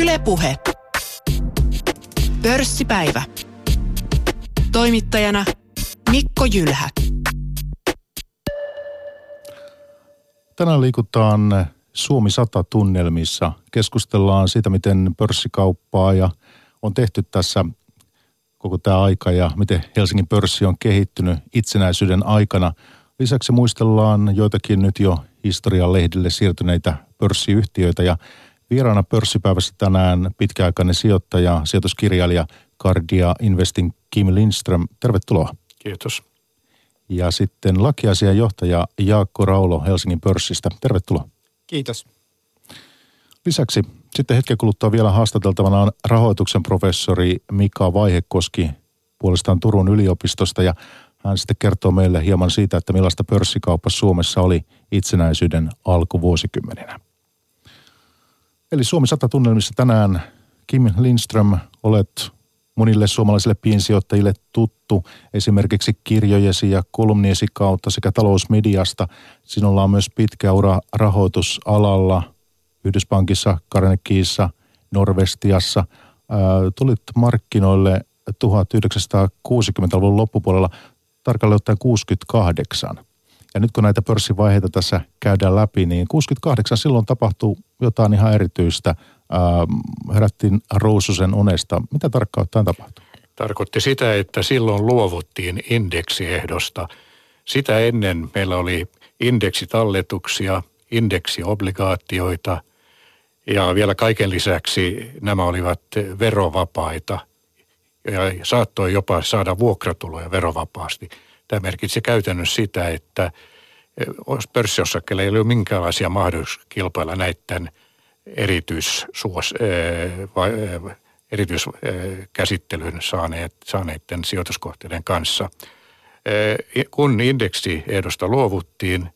Ylepuhe. Pörssipäivä. Toimittajana Mikko Jylhä. Tänään liikutaan Suomi 100 tunnelmissa. Keskustellaan siitä, miten pörssikauppaa ja on tehty tässä koko tämä aika ja miten Helsingin pörssi on kehittynyt itsenäisyyden aikana. Lisäksi muistellaan joitakin nyt jo historian lehdille siirtyneitä pörssiyhtiöitä ja vieraana pörssipäivässä tänään pitkäaikainen sijoittaja, sijoituskirjailija Cardia Investing Kim Lindström. Tervetuloa. Kiitos. Ja sitten lakiasianjohtaja Jaakko Raulo Helsingin pörssistä. Tervetuloa. Kiitos. Lisäksi sitten hetken kuluttua vielä haastateltavana on rahoituksen professori Mika Vaihekoski puolestaan Turun yliopistosta ja hän sitten kertoo meille hieman siitä, että millaista pörssikauppa Suomessa oli itsenäisyyden alkuvuosikymmeninä. Eli Suomi 100 tunnelmissa tänään Kim Lindström, olet monille suomalaisille piensijoittajille tuttu esimerkiksi kirjojesi ja kolumniesi kautta sekä talousmediasta. Sinulla on myös pitkä ura rahoitusalalla Yhdyspankissa, Carnegieissa, Norvestiassa. tulit markkinoille 1960-luvun loppupuolella tarkalleen ottaen 68. Ja nyt kun näitä pörssivaiheita tässä käydään läpi, niin 68 silloin tapahtuu jotain ihan erityistä. Ähm, herättiin Ruususen unesta. Mitä tarkkaan ottaen tapahtui? Tarkoitti sitä, että silloin luovuttiin indeksiehdosta. Sitä ennen meillä oli indeksitalletuksia, indeksiobligaatioita ja vielä kaiken lisäksi nämä olivat verovapaita ja saattoi jopa saada vuokratuloja verovapaasti – Tämä merkitsi käytännössä sitä, että eh, pörssiosakkeilla ei ole minkäänlaisia mahdollisuuksia kilpailla näiden erityissuos, eh, eh, erityiskäsittelyn saaneet, saaneiden sijoituskohteiden kanssa. Kun indeksiehdosta luovuttiin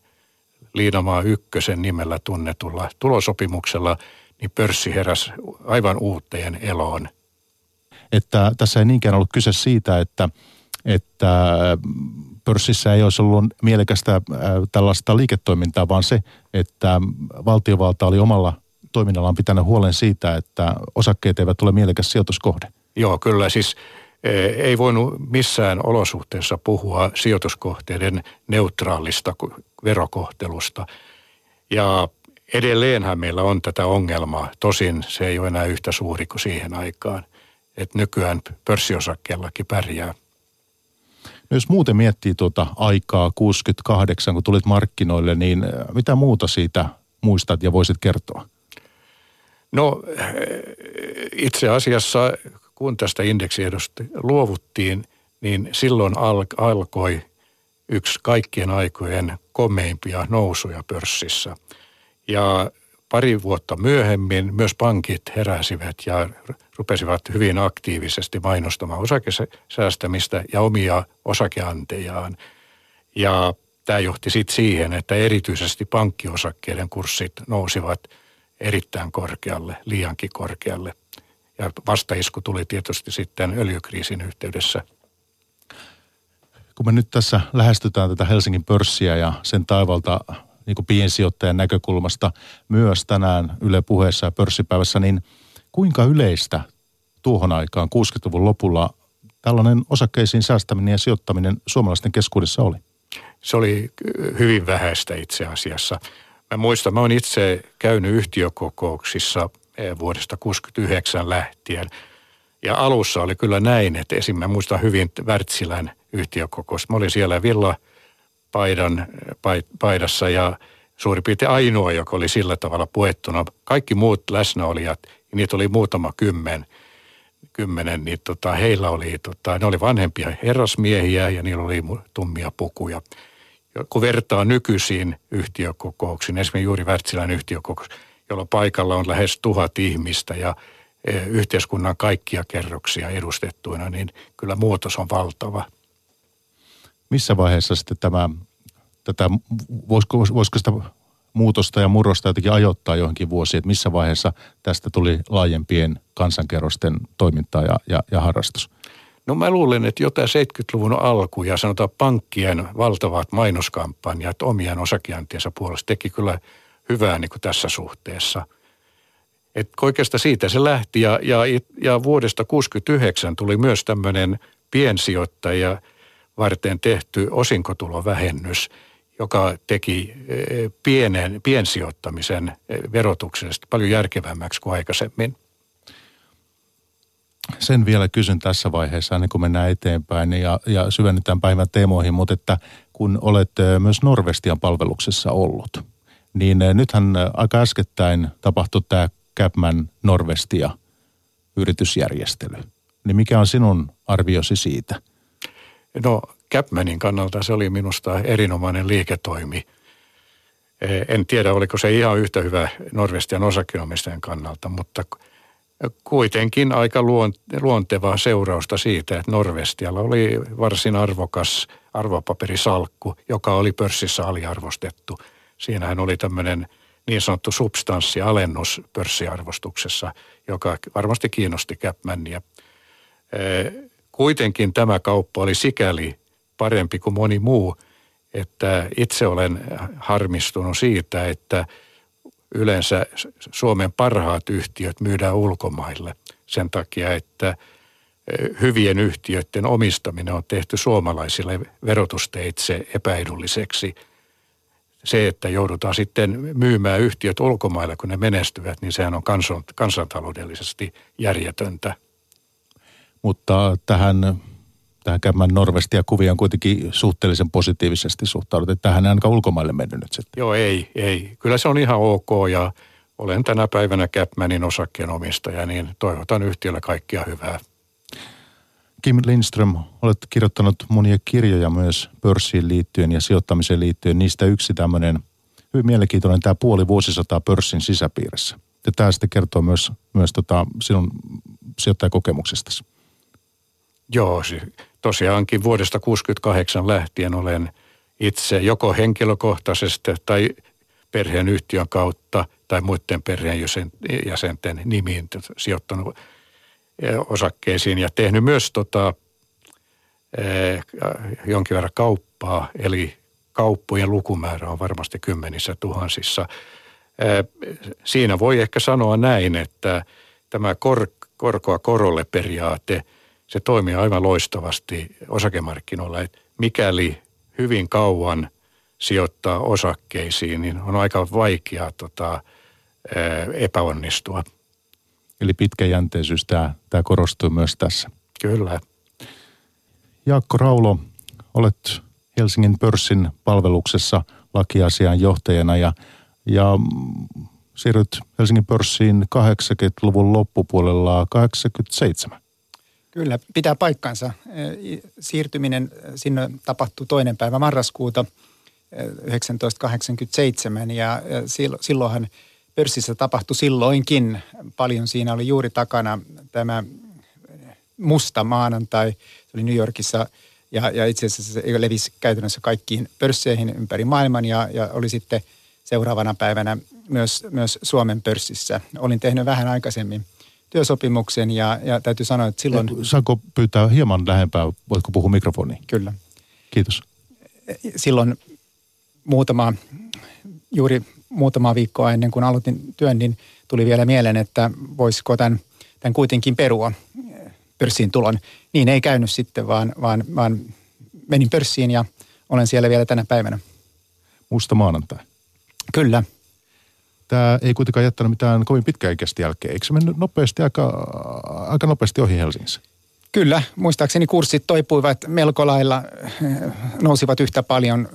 Liinamaa ykkösen nimellä tunnetulla tulosopimuksella, niin pörssi heräsi aivan uuteen eloon. Että tässä ei niinkään ollut kyse siitä, että – että pörssissä ei olisi ollut mielekästä äh, tällaista liiketoimintaa, vaan se, että valtiovalta oli omalla toiminnallaan pitänyt huolen siitä, että osakkeet eivät ole mielekäs sijoituskohde. Joo, kyllä. Siis e, ei voinut missään olosuhteessa puhua sijoituskohteiden neutraalista verokohtelusta. Ja edelleenhän meillä on tätä ongelmaa. Tosin se ei ole enää yhtä suuri kuin siihen aikaan. Että nykyään pörssiosakkeellakin pärjää. Jos muuten miettii tuota aikaa 68, kun tulit markkinoille, niin äh, mitä muuta siitä muistat ja voisit kertoa? No äh, itse asiassa kun tästä indeksiedosta luovuttiin, niin silloin al- alkoi yksi kaikkien aikojen komeimpia nousuja pörssissä. Ja pari vuotta myöhemmin myös pankit heräsivät ja rupesivat hyvin aktiivisesti mainostamaan osakesäästämistä ja omia osakeantejaan. Ja tämä johti sitten siihen, että erityisesti pankkiosakkeiden kurssit nousivat erittäin korkealle, liiankin korkealle. Ja vastaisku tuli tietysti sitten öljykriisin yhteydessä. Kun me nyt tässä lähestytään tätä Helsingin pörssiä ja sen taivalta niin kuin piensijoittajan näkökulmasta myös tänään Yle puheessa ja pörssipäivässä, niin kuinka yleistä tuohon aikaan 60-luvun lopulla tällainen osakkeisiin säästäminen ja sijoittaminen suomalaisten keskuudessa oli? Se oli hyvin vähäistä itse asiassa. Mä muistan, mä oon itse käynyt yhtiökokouksissa eh, vuodesta 69 lähtien. Ja alussa oli kyllä näin, että esim. mä muistan hyvin Wärtsilän yhtiökokous. Mä olin siellä Villa paidan, paidassa ja suurin piirtein ainoa, joka oli sillä tavalla puettuna. Kaikki muut läsnäolijat, niitä oli muutama kymmen, kymmenen, niin tota, heillä oli, tota, ne oli vanhempia herrasmiehiä ja niillä oli tummia pukuja. Ja kun vertaa nykyisiin yhtiökokouksiin, esimerkiksi juuri Wärtsilän yhtiökokous, jolla paikalla on lähes tuhat ihmistä ja e, yhteiskunnan kaikkia kerroksia edustettuina, niin kyllä muutos on valtava missä vaiheessa sitten tämä, tätä, voisiko, voisiko sitä muutosta ja murrosta jotenkin ajoittaa johonkin vuosiin, että missä vaiheessa tästä tuli laajempien kansankerrosten toimintaa ja, ja, ja harrastus? No mä luulen, että jo tämä 70-luvun alku ja sanotaan pankkien valtavat mainoskampanjat omien osakiantiensa puolesta teki kyllä hyvää niin kuin tässä suhteessa. Et oikeastaan siitä se lähti ja, ja, ja vuodesta 1969 tuli myös tämmöinen piensijoittajia varten tehty osinkotulovähennys, joka teki eh, pienen, piensijoittamisen eh, verotuksesta paljon järkevämmäksi kuin aikaisemmin. Sen vielä kysyn tässä vaiheessa, ennen kuin mennään eteenpäin ja, ja syvennetään päivän teemoihin, mutta että kun olet eh, myös Norvestian palveluksessa ollut, niin nythän aika äskettäin tapahtui tämä Capman Norvestia yritysjärjestely. Niin mikä on sinun arviosi siitä? No Capmanin kannalta se oli minusta erinomainen liiketoimi. E, en tiedä, oliko se ihan yhtä hyvä Norvestian osakkeenomistajan kannalta, mutta kuitenkin aika luontevaa seurausta siitä, että Norvestialla oli varsin arvokas arvopaperisalkku, joka oli pörssissä aliarvostettu. Siinähän oli tämmöinen – niin sanottu substanssialennus pörssiarvostuksessa, joka varmasti kiinnosti Capmania. Kuitenkin tämä kauppa oli sikäli parempi kuin moni muu, että itse olen harmistunut siitä, että yleensä Suomen parhaat yhtiöt myydään ulkomaille sen takia, että hyvien yhtiöiden omistaminen on tehty suomalaisille verotusteitse epäedulliseksi – se, että joudutaan sitten myymään yhtiöt ulkomaille, kun ne menestyvät, niin sehän on kansan, kansantaloudellisesti järjetöntä. Mutta tähän, tähän käymään Norvestia kuvia on kuitenkin suhteellisen positiivisesti suhtaudut, että tähän ei ainakaan ulkomaille mennyt nyt sitten. Joo, ei, ei. Kyllä se on ihan ok ja olen tänä päivänä Capmanin osakkeenomistaja, niin toivotan yhtiölle kaikkia hyvää. Kim Lindström, olet kirjoittanut monia kirjoja myös pörssiin liittyen ja sijoittamiseen liittyen. Niistä yksi tämmöinen hyvin mielenkiintoinen tämä puoli vuosisataa pörssin sisäpiirissä. Ja tämä sitten kertoo myös, myös tota sinun sijoittajakokemuksestasi. Joo, tosiaankin vuodesta 1968 lähtien olen itse joko henkilökohtaisesti tai perheen yhtiön kautta tai muiden perheenjäsenten nimiin sijoittanut osakkeisiin ja tehnyt myös tota, jonkin verran kauppaa, eli kauppojen lukumäärä on varmasti kymmenissä tuhansissa. Siinä voi ehkä sanoa näin, että tämä kor, korkoa korolle periaate, se toimii aivan loistavasti osakemarkkinoilla. Että mikäli hyvin kauan sijoittaa osakkeisiin, niin on aika vaikea tota, epäonnistua. Eli pitkäjänteisyys, tämä, tämä korostuu myös tässä. Kyllä. Jaakko Raulo, olet Helsingin pörssin palveluksessa lakiasian johtajana ja, ja siirryt Helsingin pörssiin 80-luvun loppupuolella 87. Kyllä, pitää paikkansa. Siirtyminen sinne tapahtui toinen päivä marraskuuta 1987 ja silloinhan – pörssissä tapahtui silloinkin paljon. Siinä oli juuri takana tämä musta maanantai. Se oli New Yorkissa ja, ja itse asiassa se levisi käytännössä kaikkiin pörsseihin ympäri maailman ja, ja oli sitten seuraavana päivänä myös, myös Suomen pörssissä. Olin tehnyt vähän aikaisemmin työsopimuksen ja, ja täytyy sanoa, että silloin... Saanko pyytää hieman lähempää, voitko puhua mikrofoniin? Kyllä. Kiitos. Silloin muutama, juuri muutama viikkoa ennen kuin aloitin työn, niin tuli vielä mieleen, että voisiko tämän, tämän kuitenkin perua pörssiin tulon. Niin ei käynyt sitten, vaan, vaan, vaan menin pörssiin ja olen siellä vielä tänä päivänä. Musta maanantai. Kyllä. Tämä ei kuitenkaan jättänyt mitään kovin pitkäikäistä jälkeen. Eikö se mennyt nopeasti, aika, aika nopeasti ohi Helsingissä? Kyllä, muistaakseni kurssit toipuivat melko lailla, nousivat yhtä paljon,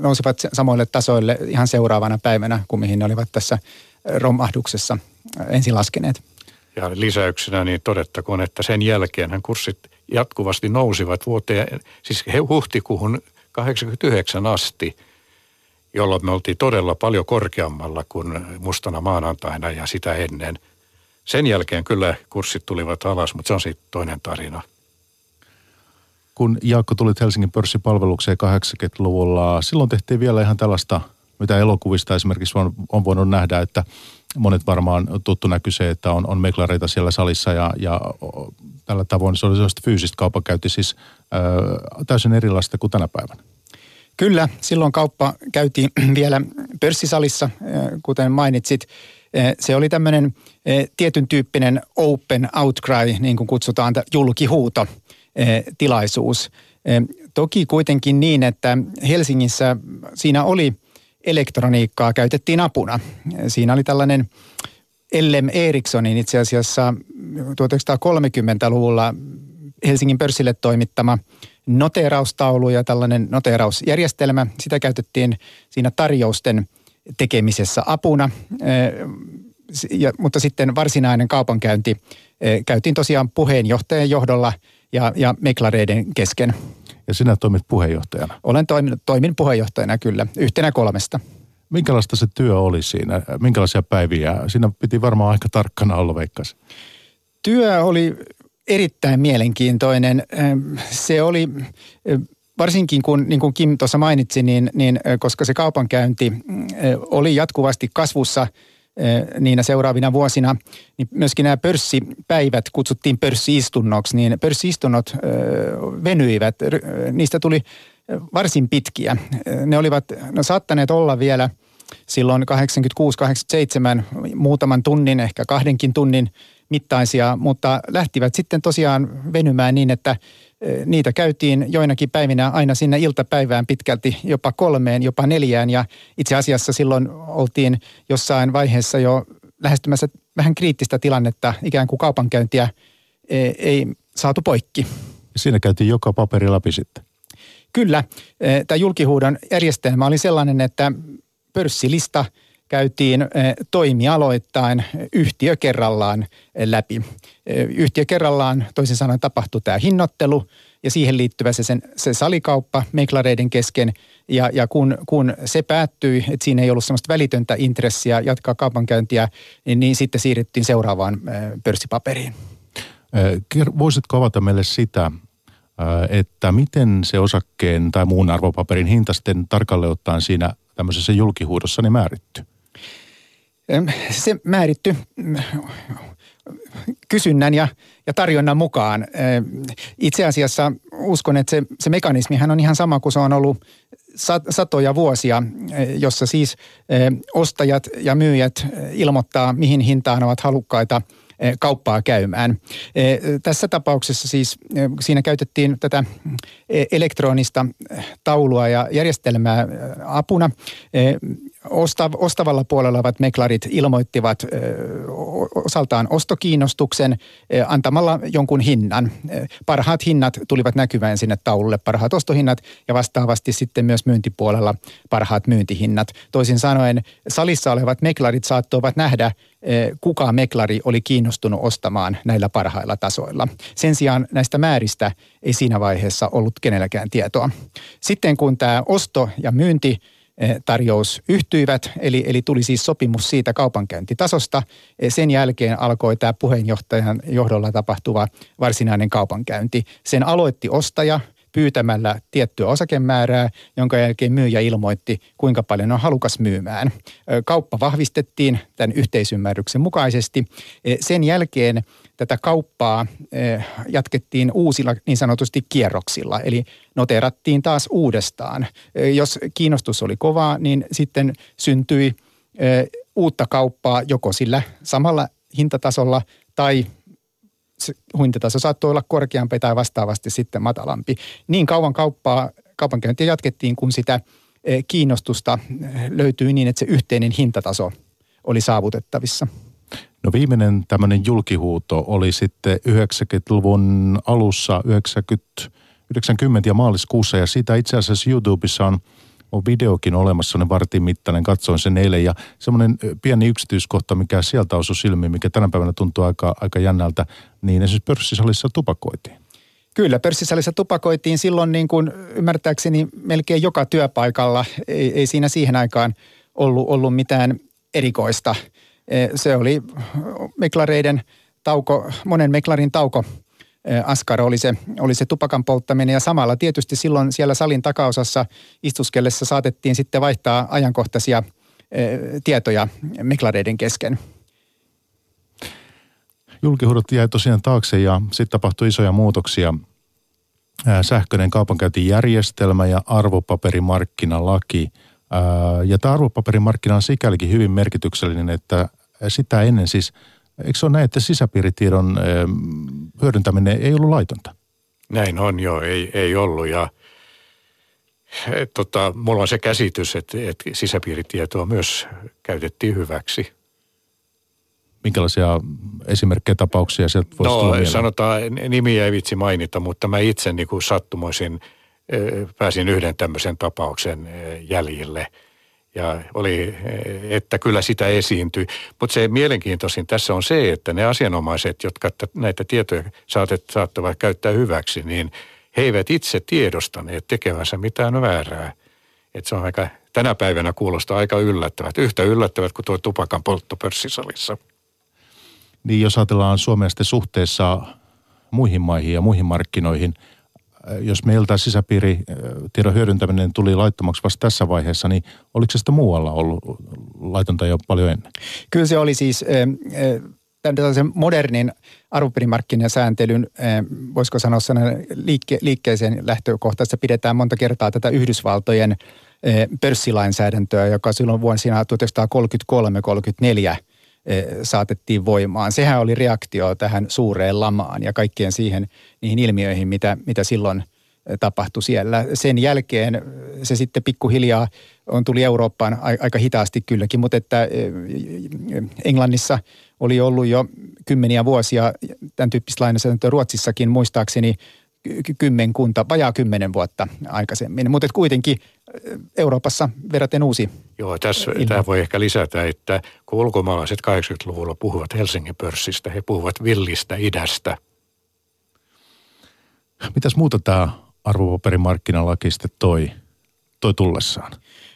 nousivat samoille tasoille ihan seuraavana päivänä kuin mihin ne olivat tässä romahduksessa ensin laskeneet. Ja lisäyksenä niin todettakoon, että sen jälkeen hän kurssit jatkuvasti nousivat vuoteen, siis huhtikuuhun 89 asti, jolloin me oltiin todella paljon korkeammalla kuin mustana maanantaina ja sitä ennen – sen jälkeen kyllä kurssit tulivat alas, mutta se on sitten toinen tarina. Kun Jaakko tulit Helsingin pörssipalvelukseen 80-luvulla, silloin tehtiin vielä ihan tällaista, mitä elokuvista esimerkiksi on, on voinut nähdä, että monet varmaan tuttu näkyy se, että on, on meklareita siellä salissa ja, ja tällä tavoin se oli sellaista fyysistä kaupankäynti siis ö, täysin erilaista kuin tänä päivänä. Kyllä, silloin kauppa käytiin vielä pörssisalissa, kuten mainitsit Se oli tämmöinen tietyn tyyppinen open outcry, niin kuin kutsutaan, julkihuuto tilaisuus. Toki kuitenkin niin, että Helsingissä siinä oli elektroniikkaa, käytettiin apuna. Siinä oli tällainen L.M. Ericssonin itse asiassa 1930-luvulla Helsingin pörssille toimittama noteeraustaulu ja tällainen noteerausjärjestelmä. Sitä käytettiin siinä tarjousten tekemisessä apuna, ja, mutta sitten varsinainen kaupankäynti käytiin tosiaan puheenjohtajan johdolla ja, ja meklareiden kesken. Ja sinä toimit puheenjohtajana? Olen toiminut, toimin puheenjohtajana kyllä, yhtenä kolmesta. Minkälaista se työ oli siinä? Minkälaisia päiviä? Siinä piti varmaan aika tarkkana olla veikkas. Työ oli erittäin mielenkiintoinen. Se oli varsinkin kun, niin kuin Kim tuossa mainitsi, niin, niin koska se kaupankäynti oli jatkuvasti kasvussa niinä seuraavina vuosina, niin myöskin nämä pörssipäivät kutsuttiin pörssiistunnoksi, niin pörssiistunnot venyivät. Niistä tuli varsin pitkiä. Ne olivat, no saattaneet olla vielä silloin 86-87 muutaman tunnin, ehkä kahdenkin tunnin mittaisia, mutta lähtivät sitten tosiaan venymään niin, että niitä käytiin joinakin päivinä aina sinne iltapäivään pitkälti jopa kolmeen, jopa neljään ja itse asiassa silloin oltiin jossain vaiheessa jo lähestymässä vähän kriittistä tilannetta, ikään kuin kaupankäyntiä ei saatu poikki. Siinä käytiin joka paperi läpi sitten. Kyllä. Tämä julkihuudon järjestelmä oli sellainen, että pörssilista käytiin toimialoittain yhtiö kerrallaan läpi. Yhtiö kerrallaan, toisin sanoen tapahtui tämä hinnoittelu ja siihen liittyvä se, sen, se salikauppa meklareiden kesken. Ja, ja kun, kun se päättyi, että siinä ei ollut sellaista välitöntä intressiä jatkaa kaupankäyntiä, niin, niin sitten siirryttiin seuraavaan pörssipaperiin. Voisitko avata meille sitä, että miten se osakkeen tai muun arvopaperin hinta sitten tarkalleen ottaen siinä tämmöisessä julkihuudossa niin määritty? Se määritty kysynnän ja, ja tarjonnan mukaan. Itse asiassa uskon, että se, se mekanismihan on ihan sama kuin se on ollut satoja vuosia, jossa siis ostajat ja myyjät ilmoittaa, mihin hintaan ovat halukkaita – kauppaa käymään. Tässä tapauksessa siis siinä käytettiin tätä elektronista taulua ja järjestelmää apuna. Ostavalla puolella olevat meklarit ilmoittivat osaltaan ostokiinnostuksen antamalla jonkun hinnan. Parhaat hinnat tulivat näkyvään sinne taululle, parhaat ostohinnat ja vastaavasti sitten myös myyntipuolella parhaat myyntihinnat. Toisin sanoen salissa olevat meklarit saattoivat nähdä kuka meklari oli kiinnostunut ostamaan näillä parhailla tasoilla. Sen sijaan näistä määristä ei siinä vaiheessa ollut kenelläkään tietoa. Sitten kun tämä osto ja myynti tarjous yhtyivät, eli, eli tuli siis sopimus siitä kaupankäyntitasosta. Eh, sen jälkeen alkoi tämä puheenjohtajan johdolla tapahtuva varsinainen kaupankäynti. Sen aloitti ostaja – pyytämällä tiettyä osakemäärää, jonka jälkeen myyjä ilmoitti, kuinka paljon on halukas myymään. Kauppa vahvistettiin tämän yhteisymmärryksen mukaisesti. Sen jälkeen tätä kauppaa jatkettiin uusilla niin sanotusti kierroksilla, eli noterattiin taas uudestaan. Jos kiinnostus oli kovaa, niin sitten syntyi uutta kauppaa joko sillä samalla hintatasolla tai hintataso saattoi olla korkeampi tai vastaavasti sitten matalampi. Niin kauan kauppaa, kaupankäyntiä jatkettiin, kun sitä kiinnostusta löytyi niin, että se yhteinen hintataso oli saavutettavissa. No viimeinen tämmöinen julkihuuto oli sitten 90-luvun alussa, 90, 90 ja maaliskuussa ja siitä itse asiassa YouTubessa on – on videokin olemassa, sellainen vartin mittainen, katsoin sen eilen ja semmoinen pieni yksityiskohta, mikä sieltä osui silmiin, mikä tänä päivänä tuntuu aika, aika jännältä, niin esimerkiksi pörssisalissa tupakoitiin. Kyllä, pörssisalissa tupakoitiin silloin niin kuin ymmärtääkseni melkein joka työpaikalla. Ei, ei siinä siihen aikaan ollut, ollut mitään erikoista. E, se oli meklareiden tauko, monen meklarin tauko askar oli se, oli se tupakan polttaminen ja samalla tietysti silloin siellä salin takaosassa istuskellessa saatettiin sitten vaihtaa ajankohtaisia tietoja meklareiden kesken. Julkihuudot jäi tosiaan taakse ja sitten tapahtui isoja muutoksia. Sähköinen kaupankäyntijärjestelmä ja arvopaperimarkkinalaki. Ja tämä arvopaperimarkkina on sikälikin hyvin merkityksellinen, että sitä ennen siis, eikö se ole näin, että sisäpiiritiedon hyödyntäminen ei ollut laitonta? Näin on jo, ei, ei ollut ja et, tota, mulla on se käsitys, että, että sisäpiiritietoa myös käytettiin hyväksi. Minkälaisia esimerkkejä tapauksia sieltä voisi no, tulla sanotaan, nimiä ei vitsi mainita, mutta mä itse niin kuin sattumoisin pääsin yhden tämmöisen tapauksen jäljille. Ja oli, että kyllä sitä esiintyi. Mutta se mielenkiintoisin tässä on se, että ne asianomaiset, jotka näitä tietoja saatet, saattavat käyttää hyväksi, niin he eivät itse tiedostaneet tekevänsä mitään väärää. Että se on aika, tänä päivänä kuulostaa aika yllättävät. Yhtä yllättävät kuin tuo tupakan poltto pörssisalissa. Niin jos ajatellaan Suomea suhteessa muihin maihin ja muihin markkinoihin, jos meiltä sisäpiiritiedon hyödyntäminen tuli laittomaksi vasta tässä vaiheessa, niin oliko se sitten muualla ollut laitonta jo paljon ennen? Kyllä se oli siis tällaisen modernin arvopaperimarkkinasääntelyn, voisiko sanoa liikke, liikkeeseen lähtökohtaisesti pidetään monta kertaa tätä Yhdysvaltojen pörssilainsäädäntöä, joka silloin vuosina 1933-34 saatettiin voimaan. Sehän oli reaktio tähän suureen lamaan ja kaikkien siihen niihin ilmiöihin, mitä, mitä silloin tapahtui siellä. Sen jälkeen se sitten pikkuhiljaa on tuli Eurooppaan aika hitaasti kylläkin, mutta että Englannissa oli ollut jo kymmeniä vuosia tämän tyyppistä lainsäädäntöä Ruotsissakin muistaakseni kymmenkunta, vajaa kymmenen vuotta aikaisemmin. Mutta kuitenkin Euroopassa verraten uusi Joo, tässä tämä voi ehkä lisätä, että kun ulkomaalaiset 80-luvulla puhuvat Helsingin pörssistä, he puhuvat villistä idästä. Mitäs muuta tämä arvopaperimarkkinalaki sitten toi, toi tullessaan?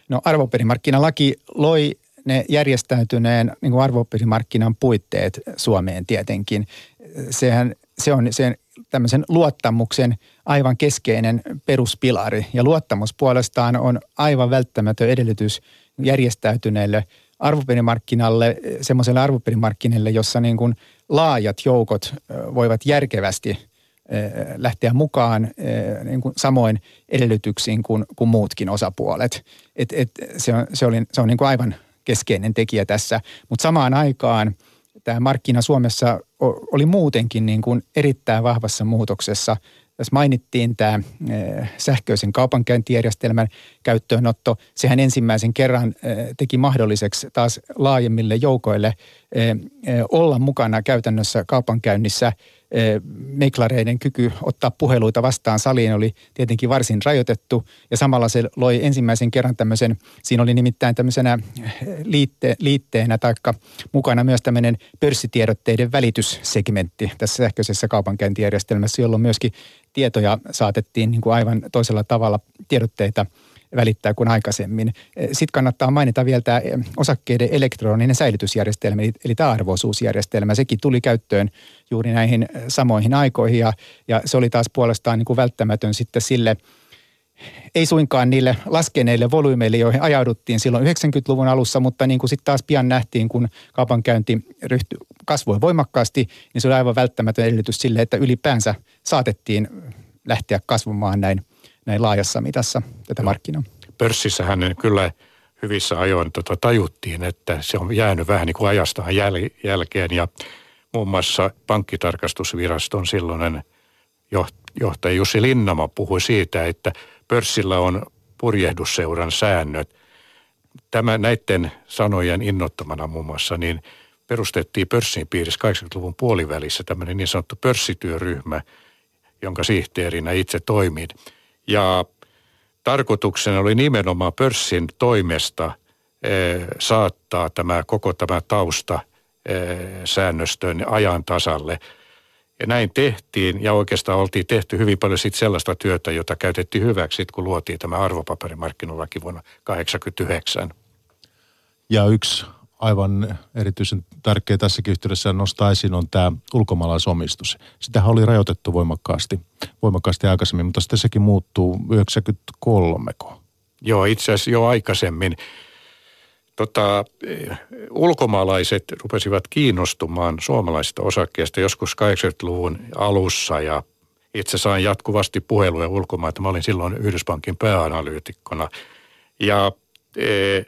No arvopaperimarkkinalaki loi ne järjestäytyneen niin kuin arvopaperimarkkinan puitteet Suomeen tietenkin. Sehän se on sen tämmöisen luottamuksen aivan keskeinen peruspilari. Ja luottamus puolestaan on aivan välttämätön edellytys järjestäytyneelle arvopaperimarkkinalle, semmoiselle arvopaperimarkkinalle, jossa niin kuin laajat joukot voivat järkevästi lähteä mukaan niin kuin samoin edellytyksiin kuin, kuin muutkin osapuolet. Et, et se on, se oli, se on niin kuin aivan keskeinen tekijä tässä. Mutta samaan aikaan tämä markkina Suomessa oli muutenkin niin kuin erittäin vahvassa muutoksessa. Tässä mainittiin tämä sähköisen kaupankäyntijärjestelmän käyttöönotto. Sehän ensimmäisen kerran teki mahdolliseksi taas laajemmille joukoille olla mukana käytännössä kaupankäynnissä – meklareiden kyky ottaa puheluita vastaan saliin oli tietenkin varsin rajoitettu ja samalla se loi ensimmäisen kerran tämmöisen, siinä oli nimittäin tämmöisenä liitte, liitteenä taikka mukana myös tämmöinen pörssitiedotteiden välityssegmentti tässä sähköisessä kaupankäyntijärjestelmässä, jolloin myöskin tietoja saatettiin niin kuin aivan toisella tavalla tiedotteita – välittää kuin aikaisemmin. Eh, Sitten kannattaa mainita vielä tämä eh, osakkeiden elektroninen säilytysjärjestelmä, eli tämä arvoisuusjärjestelmä. Sekin tuli käyttöön juuri näihin eh, samoihin aikoihin ja, ja se oli taas puolestaan niin kuin välttämätön sitten sille – ei suinkaan niille laskeneille volyymeille, joihin ajauduttiin silloin 90-luvun alussa, mutta niin kuin sitten taas pian nähtiin, kun kaupankäynti ryhtyi, kasvoi voimakkaasti, niin se oli aivan välttämätön edellytys sille, että ylipäänsä saatettiin lähteä kasvamaan näin näin laajassa mitassa tätä markkinaa. Pörssissähän kyllä hyvissä ajoin tota, tajuttiin, että se on jäänyt vähän niin kuin ajastaan jäl- jälkeen ja muun muassa pankkitarkastusviraston silloinen johtaja Jussi Linnama puhui siitä, että pörssillä on purjehdusseuran säännöt. Tämä näiden sanojen innottamana muun muassa, niin perustettiin pörssin piirissä 80-luvun puolivälissä tämmöinen niin sanottu pörssityöryhmä, jonka sihteerinä itse toimin. Ja tarkoituksena oli nimenomaan pörssin toimesta eh, saattaa tämä koko tämä tausta eh, säännöstön ajan tasalle. Ja näin tehtiin ja oikeastaan oltiin tehty hyvin paljon sit sellaista työtä, jota käytettiin hyväksi, kun luotiin tämä arvopaperimarkkinalaki vuonna 1989. Ja yksi aivan erityisen tärkeä tässäkin yhteydessä nostaa esiin on tämä ulkomaalaisomistus. Sitähän oli rajoitettu voimakkaasti, voimakkaasti aikaisemmin, mutta sitten sekin muuttuu 93. Joo, itse asiassa jo aikaisemmin. Tota, ulkomaalaiset rupesivat kiinnostumaan suomalaisista osakkeista joskus 80-luvun alussa ja itse sain jatkuvasti puheluja ulkomailta. Mä olin silloin Yhdyspankin pääanalyytikkona ja e,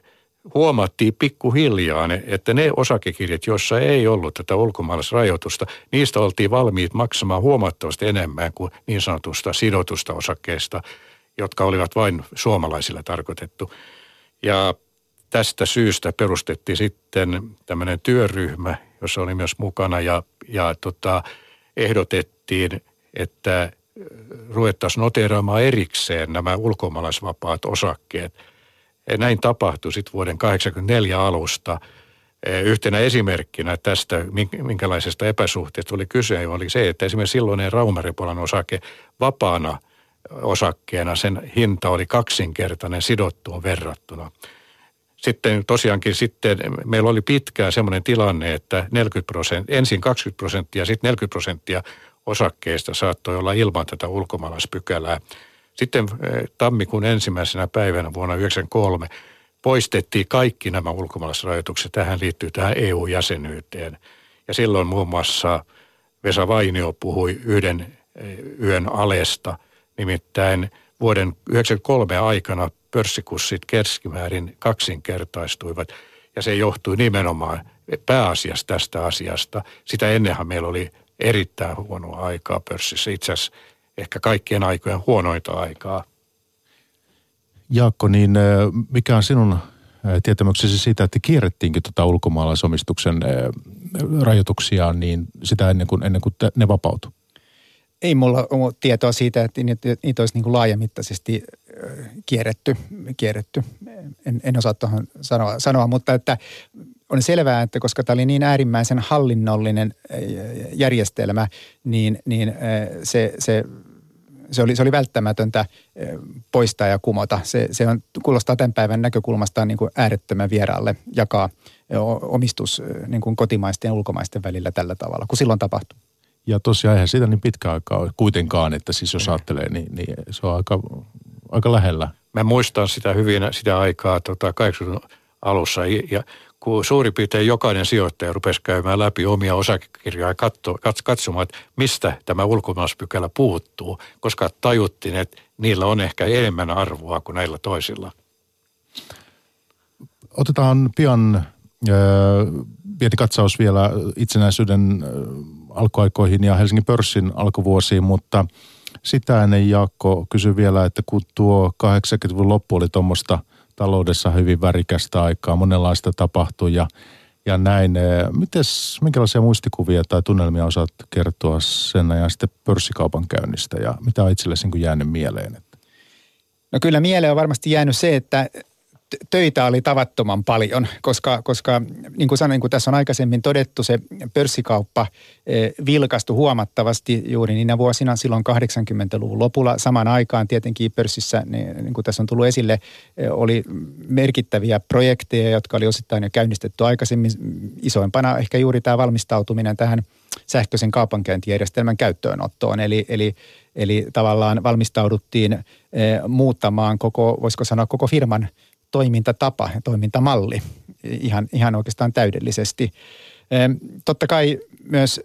huomattiin pikkuhiljaa, että ne osakekirjat, joissa ei ollut tätä ulkomaalaisrajoitusta, niistä oltiin valmiit maksamaan huomattavasti enemmän kuin niin sanotusta sidotusta osakkeesta, jotka olivat vain suomalaisille tarkoitettu. Ja tästä syystä perustettiin sitten tämmöinen työryhmä, jossa oli myös mukana ja, ja tota, ehdotettiin, että ruvettaisiin noteeraamaan erikseen nämä ulkomaalaisvapaat osakkeet. Ja näin tapahtui sitten vuoden 1984 alusta. Yhtenä esimerkkinä tästä, minkälaisesta epäsuhteesta oli kyse, oli se, että esimerkiksi silloinen Raumaripolan osake vapaana osakkeena sen hinta oli kaksinkertainen sidottuun verrattuna. Sitten tosiaankin sitten meillä oli pitkään semmoinen tilanne, että 40 prosenttia, ensin 20 prosenttia, sitten 40 prosenttia osakkeista saattoi olla ilman tätä ulkomaalaispykälää. Sitten eh, tammikuun ensimmäisenä päivänä vuonna 1993 poistettiin kaikki nämä ulkomaalaisrajoitukset. Tähän liittyy tähän EU-jäsenyyteen. Ja silloin muun muassa Vesa Vainio puhui yhden eh, yön alesta. Nimittäin vuoden 1993 aikana pörssikurssit keskimäärin kaksinkertaistuivat. Ja se johtui nimenomaan pääasiassa tästä asiasta. Sitä ennenhän meillä oli erittäin huonoa aikaa pörssissä. Itse asiassa ehkä kaikkien aikojen huonoita aikaa. Jaakko, niin mikä on sinun tietämyksesi siitä, että kierrettiinkö tuota ulkomaalaisomistuksen rajoituksia niin sitä ennen kuin, ennen kuin ne vapautu? Ei mulla ole tietoa siitä, että niitä olisi niin kuin laajamittaisesti kierretty. kierretty. En, en osaa tuohon sanoa, sanoa, mutta että on selvää, että koska tämä oli niin äärimmäisen hallinnollinen järjestelmä, niin, niin se, se se oli, se oli välttämätöntä poistaa ja kumota. Se, se on, kuulostaa tämän päivän näkökulmasta niin kuin äärettömän vieraalle jakaa omistus niin kuin kotimaisten ja ulkomaisten välillä tällä tavalla, kun silloin tapahtui. Ja tosiaan eihän siitä niin pitkä aikaa kuitenkaan, että siis jos ajattelee, niin, niin se on aika, aika lähellä. Mä muistan sitä hyvin sitä aikaa tota 80 alussa ja kun suurin piirtein jokainen sijoittaja rupesi käymään läpi omia osakekirjoja ja katso, katsomaan, että mistä tämä ulkomaalaispykälä puuttuu, koska tajuttiin, että niillä on ehkä enemmän arvoa kuin näillä toisilla. Otetaan pian pieni katsaus vielä itsenäisyyden alkuaikoihin ja Helsingin pörssin alkuvuosiin, mutta sitä ennen Jaakko kysyi vielä, että kun tuo 80-luvun loppu oli tuommoista – taloudessa hyvin värikästä aikaa, monenlaista tapahtui ja, ja näin. Eh, mites, minkälaisia muistikuvia tai tunnelmia osaat kertoa sen ja sitten pörssikaupan käynnistä ja mitä on itsellesi niin jäänyt mieleen? No kyllä mieleen on varmasti jäänyt se, että töitä oli tavattoman paljon, koska, koska niin kuin sanoin, kuin tässä on aikaisemmin todettu, se pörssikauppa eh, vilkastui huomattavasti juuri niinä vuosina silloin 80-luvun lopulla. Samaan aikaan tietenkin pörssissä, niin, niin kuin tässä on tullut esille, eh, oli merkittäviä projekteja, jotka oli osittain jo käynnistetty aikaisemmin. Isoimpana ehkä juuri tämä valmistautuminen tähän sähköisen kaupankäyntijärjestelmän käyttöönottoon. Eli, eli, eli tavallaan valmistauduttiin eh, muuttamaan koko, voisiko sanoa koko firman – toimintatapa ja toimintamalli ihan, ihan oikeastaan täydellisesti. Totta kai myös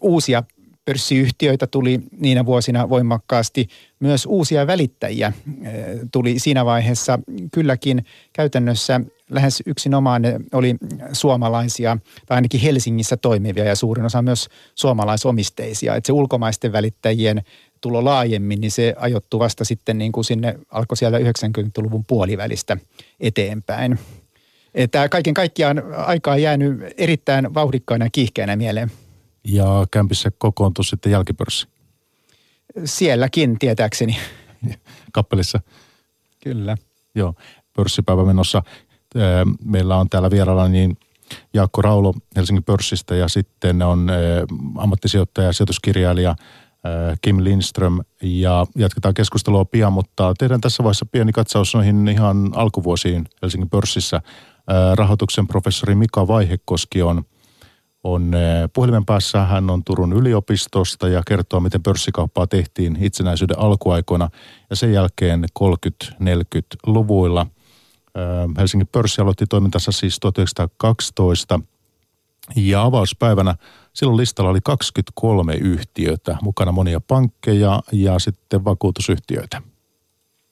uusia pörssiyhtiöitä tuli niinä vuosina voimakkaasti. Myös uusia välittäjiä tuli siinä vaiheessa. Kylläkin käytännössä lähes yksinomaan ne oli suomalaisia tai ainakin Helsingissä toimivia ja suurin osa myös suomalaisomisteisia. Että se ulkomaisten välittäjien tulo laajemmin, niin se ajoittui vasta sitten niin kuin sinne, alkoi siellä 90-luvun puolivälistä eteenpäin. Että kaiken kaikkiaan aika on jäänyt erittäin vauhdikkaana ja kiihkeänä mieleen. Ja kämpissä kokoontui sitten jälkipörssi? Sielläkin tietääkseni. Kappelissa? Kyllä. Joo, pörssipäivä menossa. Meillä on täällä vieraalla niin Jaakko Raulo Helsingin pörssistä ja sitten on ammattisijoittaja ja sijoituskirjailija – Kim Lindström ja jatketaan keskustelua pian, mutta tehdään tässä vaiheessa pieni katsaus noihin ihan alkuvuosiin Helsingin pörssissä. Rahoituksen professori Mika Vaihekoski on, on puhelimen päässä. Hän on Turun yliopistosta ja kertoo, miten pörssikauppaa tehtiin itsenäisyyden alkuaikoina ja sen jälkeen 30-40-luvuilla. Helsingin pörssi aloitti toimintansa siis 1912 ja avauspäivänä – Silloin listalla oli 23 yhtiötä, mukana monia pankkeja ja sitten vakuutusyhtiöitä.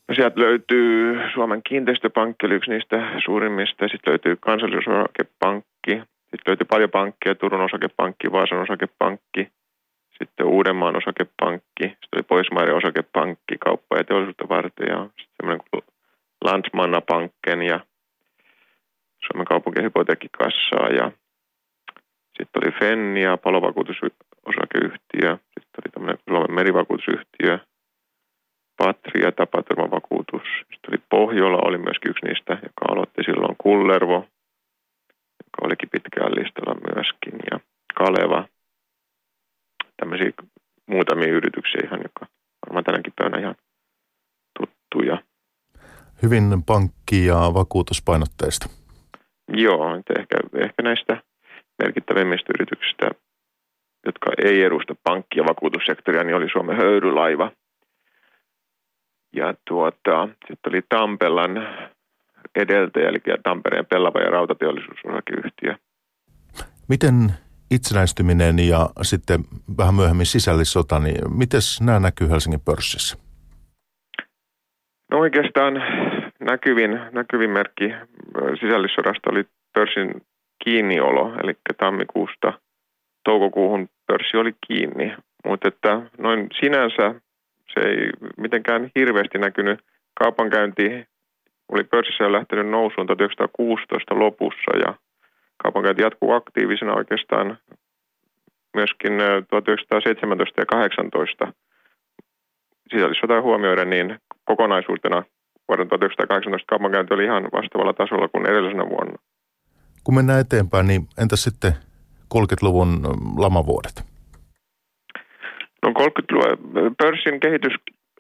No sieltä löytyy Suomen kiinteistöpankki, oli yksi niistä suurimmista. Sitten löytyy kansallisosakepankki. Sitten löytyy paljon pankkeja, Turun osakepankki, Vaasan osakepankki, sitten Uudenmaan osakepankki, sitten oli Pohjoismaiden osakepankki, kauppa- ja teollisuutta varten ja sitten semmoinen kuin Landsmanna Banken ja Suomen kaupunkien hypoteekkikassaa ja sitten oli Fennia, palovakuutusosakeyhtiö, sitten oli tämmöinen Suomen merivakuutusyhtiö, Patria, tapaturmavakuutus. Sitten oli Pohjola, oli myöskin yksi niistä, joka aloitti silloin Kullervo, joka olikin pitkään listalla myöskin, ja Kaleva. Tämmöisiä muutamia yrityksiä ihan, joka varmaan tänäkin päivänä ihan tuttuja. Hyvin pankki- ja vakuutuspainotteista. Joo, että ehkä, ehkä näistä merkittävimmistä yrityksistä, jotka ei edusta vakuutussektoria, niin oli Suomen höyrylaiva. Ja tuota, sitten oli Tampelan edeltäjä, eli Tampereen pellava ja rautateollisuusosakeyhtiö. Miten itsenäistyminen ja sitten vähän myöhemmin sisällissota, niin miten nämä näkyy Helsingin pörssissä? No oikeastaan näkyvin, näkyvin merkki sisällissodasta oli pörssin kiinniolo, eli tammikuusta toukokuuhun pörssi oli kiinni. Mutta että noin sinänsä se ei mitenkään hirveästi näkynyt. Kaupankäynti oli pörssissä lähtenyt nousuun 1916 lopussa ja kaupankäynti jatkuu aktiivisena oikeastaan myöskin 1917 ja 18 sisällissota huomioiden, niin kokonaisuutena vuoden 1918 kaupankäynti oli ihan vastaavalla tasolla kuin edellisenä vuonna. Kun mennään eteenpäin, niin entä sitten 30-luvun lamavuodet? No 30-luvun pörssin kehitys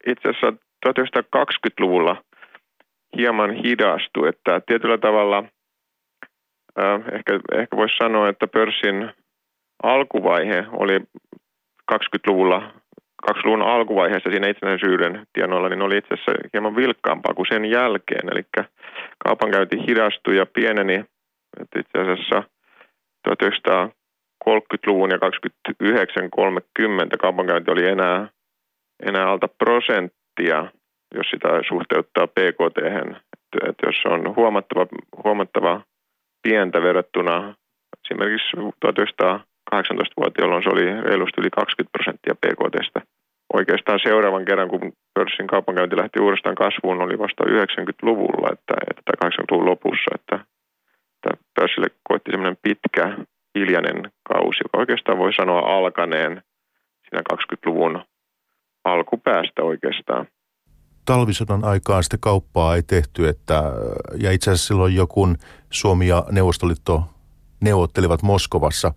itse asiassa 1920-luvulla hieman hidastui, että tietyllä tavalla äh, ehkä, ehkä voisi sanoa, että pörssin alkuvaihe oli 20-luvulla 20-luvun alkuvaiheessa siinä itsenäisyyden tienoilla, niin oli itse asiassa hieman vilkkaampaa kuin sen jälkeen. Eli kaupankäynti hidastui ja pieneni että itse asiassa 1930-luvun ja 29-30 kaupankäynti oli enää, enää alta prosenttia, jos sitä suhteuttaa PKT. Että, jos on huomattava, huomattava pientä verrattuna esimerkiksi 1918 vuotta, jolloin se oli reilusti yli 20 prosenttia PKTstä. Oikeastaan seuraavan kerran, kun pörssin kaupankäynti lähti uudestaan kasvuun, oli vasta 90-luvulla, että, että 80-luvun lopussa, että että pörssille koitti semmoinen pitkä, hiljainen kausi, joka oikeastaan voi sanoa alkaneen siinä 20-luvun alkupäästä oikeastaan. Talvisodan aikaan sitten kauppaa ei tehty, että, ja itse asiassa silloin joku Suomi ja Neuvostoliitto neuvottelivat Moskovassa,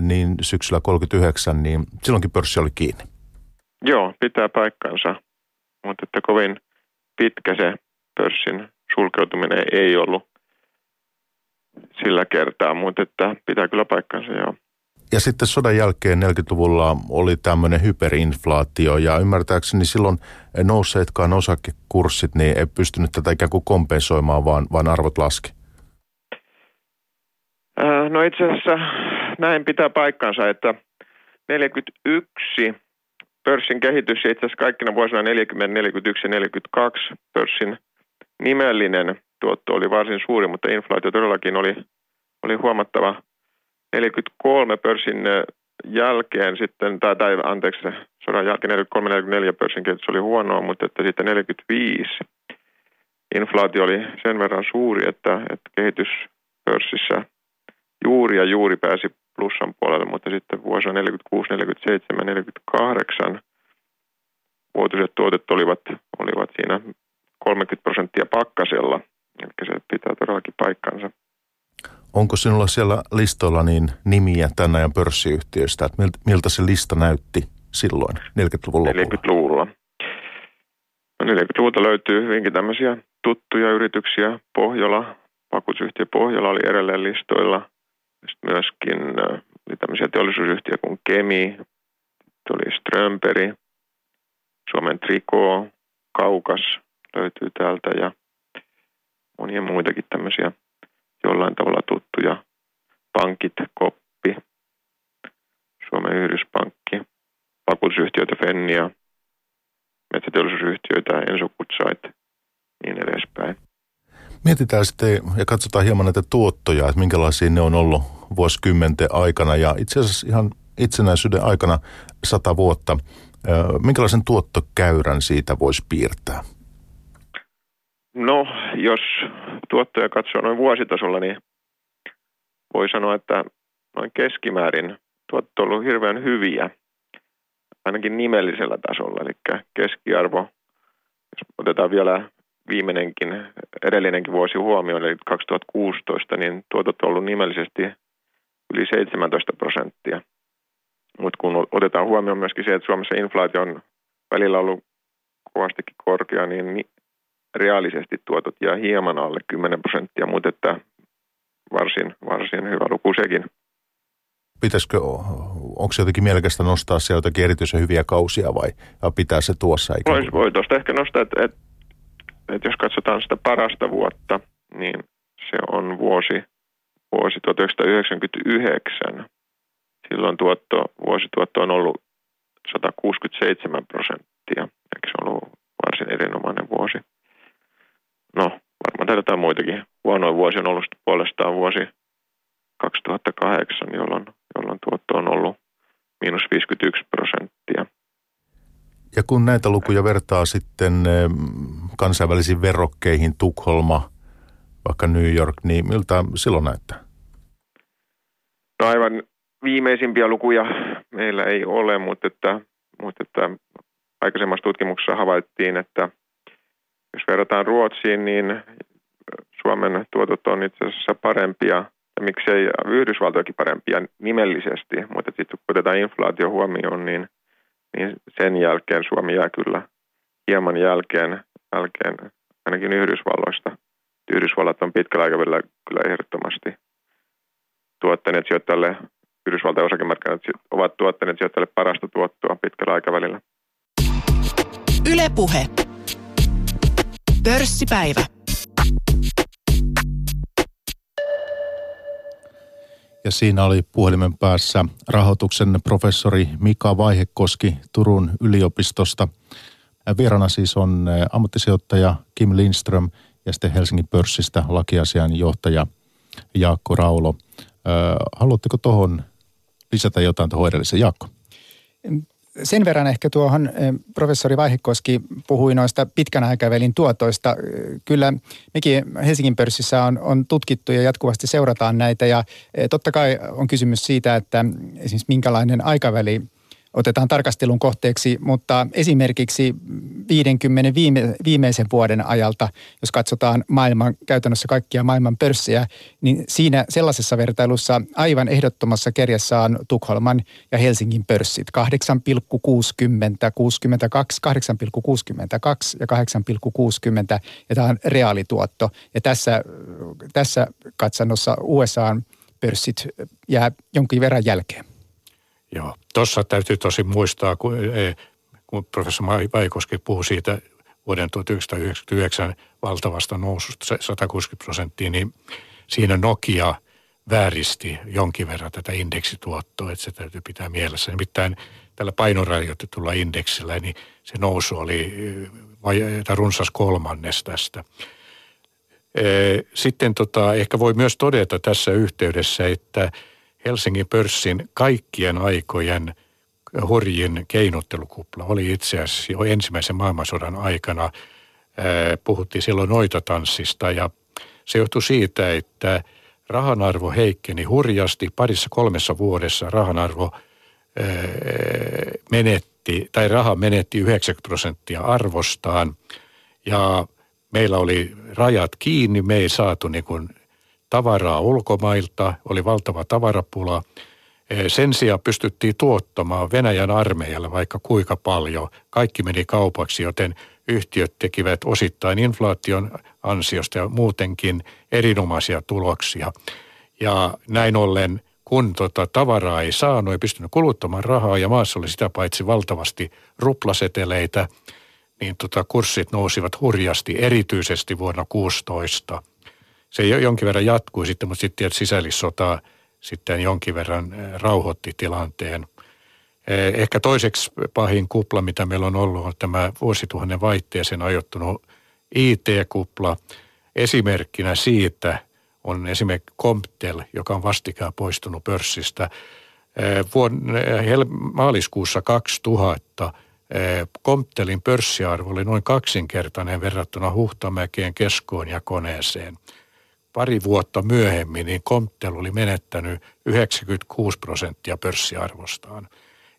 niin syksyllä 39, niin silloinkin pörssi oli kiinni. Joo, pitää paikkansa, mutta että kovin pitkä se pörssin sulkeutuminen ei ollut sillä kertaa, mutta että pitää kyllä paikkansa, joo. Ja sitten sodan jälkeen 40-luvulla oli tämmöinen hyperinflaatio ja ymmärtääkseni silloin nousseetkaan osakekurssit niin ei pystynyt tätä ikään kuin kompensoimaan, vaan, vaan arvot laski. Äh, no itse asiassa näin pitää paikkansa, että 41 pörssin kehitys ja itse asiassa kaikkina vuosina 40, 41 ja 42 pörssin nimellinen tuotto oli varsin suuri, mutta inflaatio todellakin oli, oli huomattava. 43 pörssin jälkeen sitten, tai, tai anteeksi, sodan jälkeen 43-44 pörssin kehitys oli huonoa, mutta että sitten 45 inflaatio oli sen verran suuri, että, että kehitys pörssissä juuri ja juuri pääsi plussan puolelle, mutta sitten vuosina 46, 47, 48 vuotuiset tuotet olivat, olivat siinä 30 prosenttia pakkasella – Eli se pitää todellakin paikkansa. Onko sinulla siellä listoilla niin nimiä tämän ajan pörssiyhtiöistä, että miltä se lista näytti silloin 40-luvun lopulla? 40-luvulla. No 40-luvulta löytyy hyvinkin tämmöisiä tuttuja yrityksiä. Pohjola, vakuutusyhtiö Pohjola oli edelleen listoilla. Sitten myöskin oli tämmöisiä teollisuusyhtiöjä kuin Kemi, oli Strömperi, Suomen Triko, Kaukas löytyy täältä ja monia muitakin tämmöisiä jollain tavalla tuttuja. Pankit, Koppi, Suomen Yhdyspankki, vakuutusyhtiöitä Fennia, metsäteollisuusyhtiöitä Enso Kutsait, Mietitään sitten ja katsotaan hieman näitä tuottoja, että minkälaisia ne on ollut vuosikymmenten aikana ja itse asiassa ihan itsenäisyyden aikana sata vuotta. Minkälaisen tuottokäyrän siitä voisi piirtää? No, jos tuottoja katsoo noin vuositasolla, niin voi sanoa, että noin keskimäärin tuotto on ollut hirveän hyviä, ainakin nimellisellä tasolla. Eli keskiarvo, jos otetaan vielä viimeinenkin, edellinenkin vuosi huomioon, eli 2016, niin tuotot on ollut nimellisesti yli 17 prosenttia. Mutta kun otetaan huomioon myöskin se, että Suomessa inflaatio on välillä ollut kovastikin korkea, niin reaalisesti tuotot jää hieman alle 10 prosenttia, mutta että varsin, varsin hyvä luku sekin. Pitäisikö, onko se jotenkin mielekästä nostaa siellä jotakin erityisen hyviä kausia vai pitää se tuossa? Voi, voi tuosta ehkä nostaa, että, että, että jos katsotaan sitä parasta vuotta, niin se on vuosi, vuosi 1999. Silloin tuotto, vuosituotto on ollut 167 prosenttia, eikö se ollut varsin erinomainen vuosi. No, varmaan täällä jotain muitakin. Huonoin vuosi on ollut puolestaan vuosi 2008, jolloin, jolloin tuotto on ollut miinus 51 prosenttia. Ja kun näitä lukuja vertaa sitten kansainvälisiin verrokkeihin, Tukholma, vaikka New York, niin miltä silloin näyttää? No aivan viimeisimpiä lukuja meillä ei ole, mutta, että, mutta että aikaisemmassa tutkimuksessa havaittiin, että jos verrataan Ruotsiin, niin Suomen tuotot on itse asiassa parempia, ja miksei Yhdysvaltojakin parempia nimellisesti, mutta sitten kun otetaan inflaatio huomioon, niin, niin sen jälkeen Suomi jää kyllä hieman jälkeen, jälkeen ainakin Yhdysvalloista. Yhdysvallat on pitkällä aikavälillä kyllä ehdottomasti tuottaneet sijoittajalle, Yhdysvaltain osakemarkkinat ovat tuottaneet sijoittajalle parasta tuottoa pitkällä aikavälillä. Ylepuhe. Pörssipäivä. Ja siinä oli puhelimen päässä rahoituksen professori Mika Vaihekoski Turun yliopistosta. Vierana siis on ammattisijoittaja Kim Lindström ja sitten Helsingin pörssistä lakiasian johtaja Jaakko Raulo. Haluatteko tuohon lisätä jotain tuohon edelliseen, Jaakko? Sen verran ehkä tuohon eh, professori Vaihekoski puhui noista pitkän aikavälin tuotoista. Kyllä mekin Helsingin pörssissä on, on tutkittu ja jatkuvasti seurataan näitä ja eh, totta kai on kysymys siitä, että esimerkiksi minkälainen aikaväli – otetaan tarkastelun kohteeksi, mutta esimerkiksi 50 viime, viimeisen vuoden ajalta, jos katsotaan maailman, käytännössä kaikkia maailman pörssejä, niin siinä sellaisessa vertailussa aivan ehdottomassa kerjassa on Tukholman ja Helsingin pörssit. 8,60, 62, 8,62 ja 8,60 ja tämä on reaalituotto. Ja tässä, tässä katsannossa USA pörssit jää jonkin verran jälkeen. Joo, tuossa täytyy tosi muistaa, kun, e, kun professori Vaikoski puhui siitä vuoden 1999 valtavasta noususta 160 prosenttia, niin siinä Nokia vääristi jonkin verran tätä indeksituottoa, että se täytyy pitää mielessä. Nimittäin tällä painorajoitetulla indeksillä, niin se nousu oli e, runsas kolmannes tästä. E, sitten tota, ehkä voi myös todeta tässä yhteydessä, että Helsingin pörssin kaikkien aikojen hurjin keinottelukupla oli itse asiassa jo ensimmäisen maailmansodan aikana. Puhuttiin silloin noitatanssista ja se johtui siitä, että rahan arvo heikkeni hurjasti. Parissa kolmessa vuodessa rahan arvo menetti, tai raha menetti 90 prosenttia arvostaan. Ja meillä oli rajat kiinni, me ei saatu niin kuin tavaraa ulkomailta, oli valtava tavarapula. E, sen sijaan pystyttiin tuottamaan Venäjän armeijalle vaikka kuinka paljon. Kaikki meni kaupaksi, joten yhtiöt tekivät osittain inflaation ansiosta ja muutenkin erinomaisia tuloksia. Ja näin ollen, kun tota tavaraa ei saanut, ei pystynyt kuluttamaan rahaa ja maassa oli sitä paitsi valtavasti ruplaseteleitä, niin tota kurssit nousivat hurjasti, erityisesti vuonna 16 se jonkin verran jatkui sitten, mutta sitten sisällissota sitten jonkin verran eh, rauhoitti tilanteen. Eh, ehkä toiseksi pahin kupla, mitä meillä on ollut, on tämä vuosituhannen vaihteeseen ajoittunut IT-kupla. esimerkkinä siitä on esimerkiksi Comptel, joka on vastikään poistunut pörssistä. Vuonna, maaliskuussa 2000 Comptelin pörssiarvo oli noin kaksinkertainen verrattuna Huhtamäkeen keskoon ja koneeseen. Pari vuotta myöhemmin niin Comptel oli menettänyt 96 prosenttia pörssiarvostaan.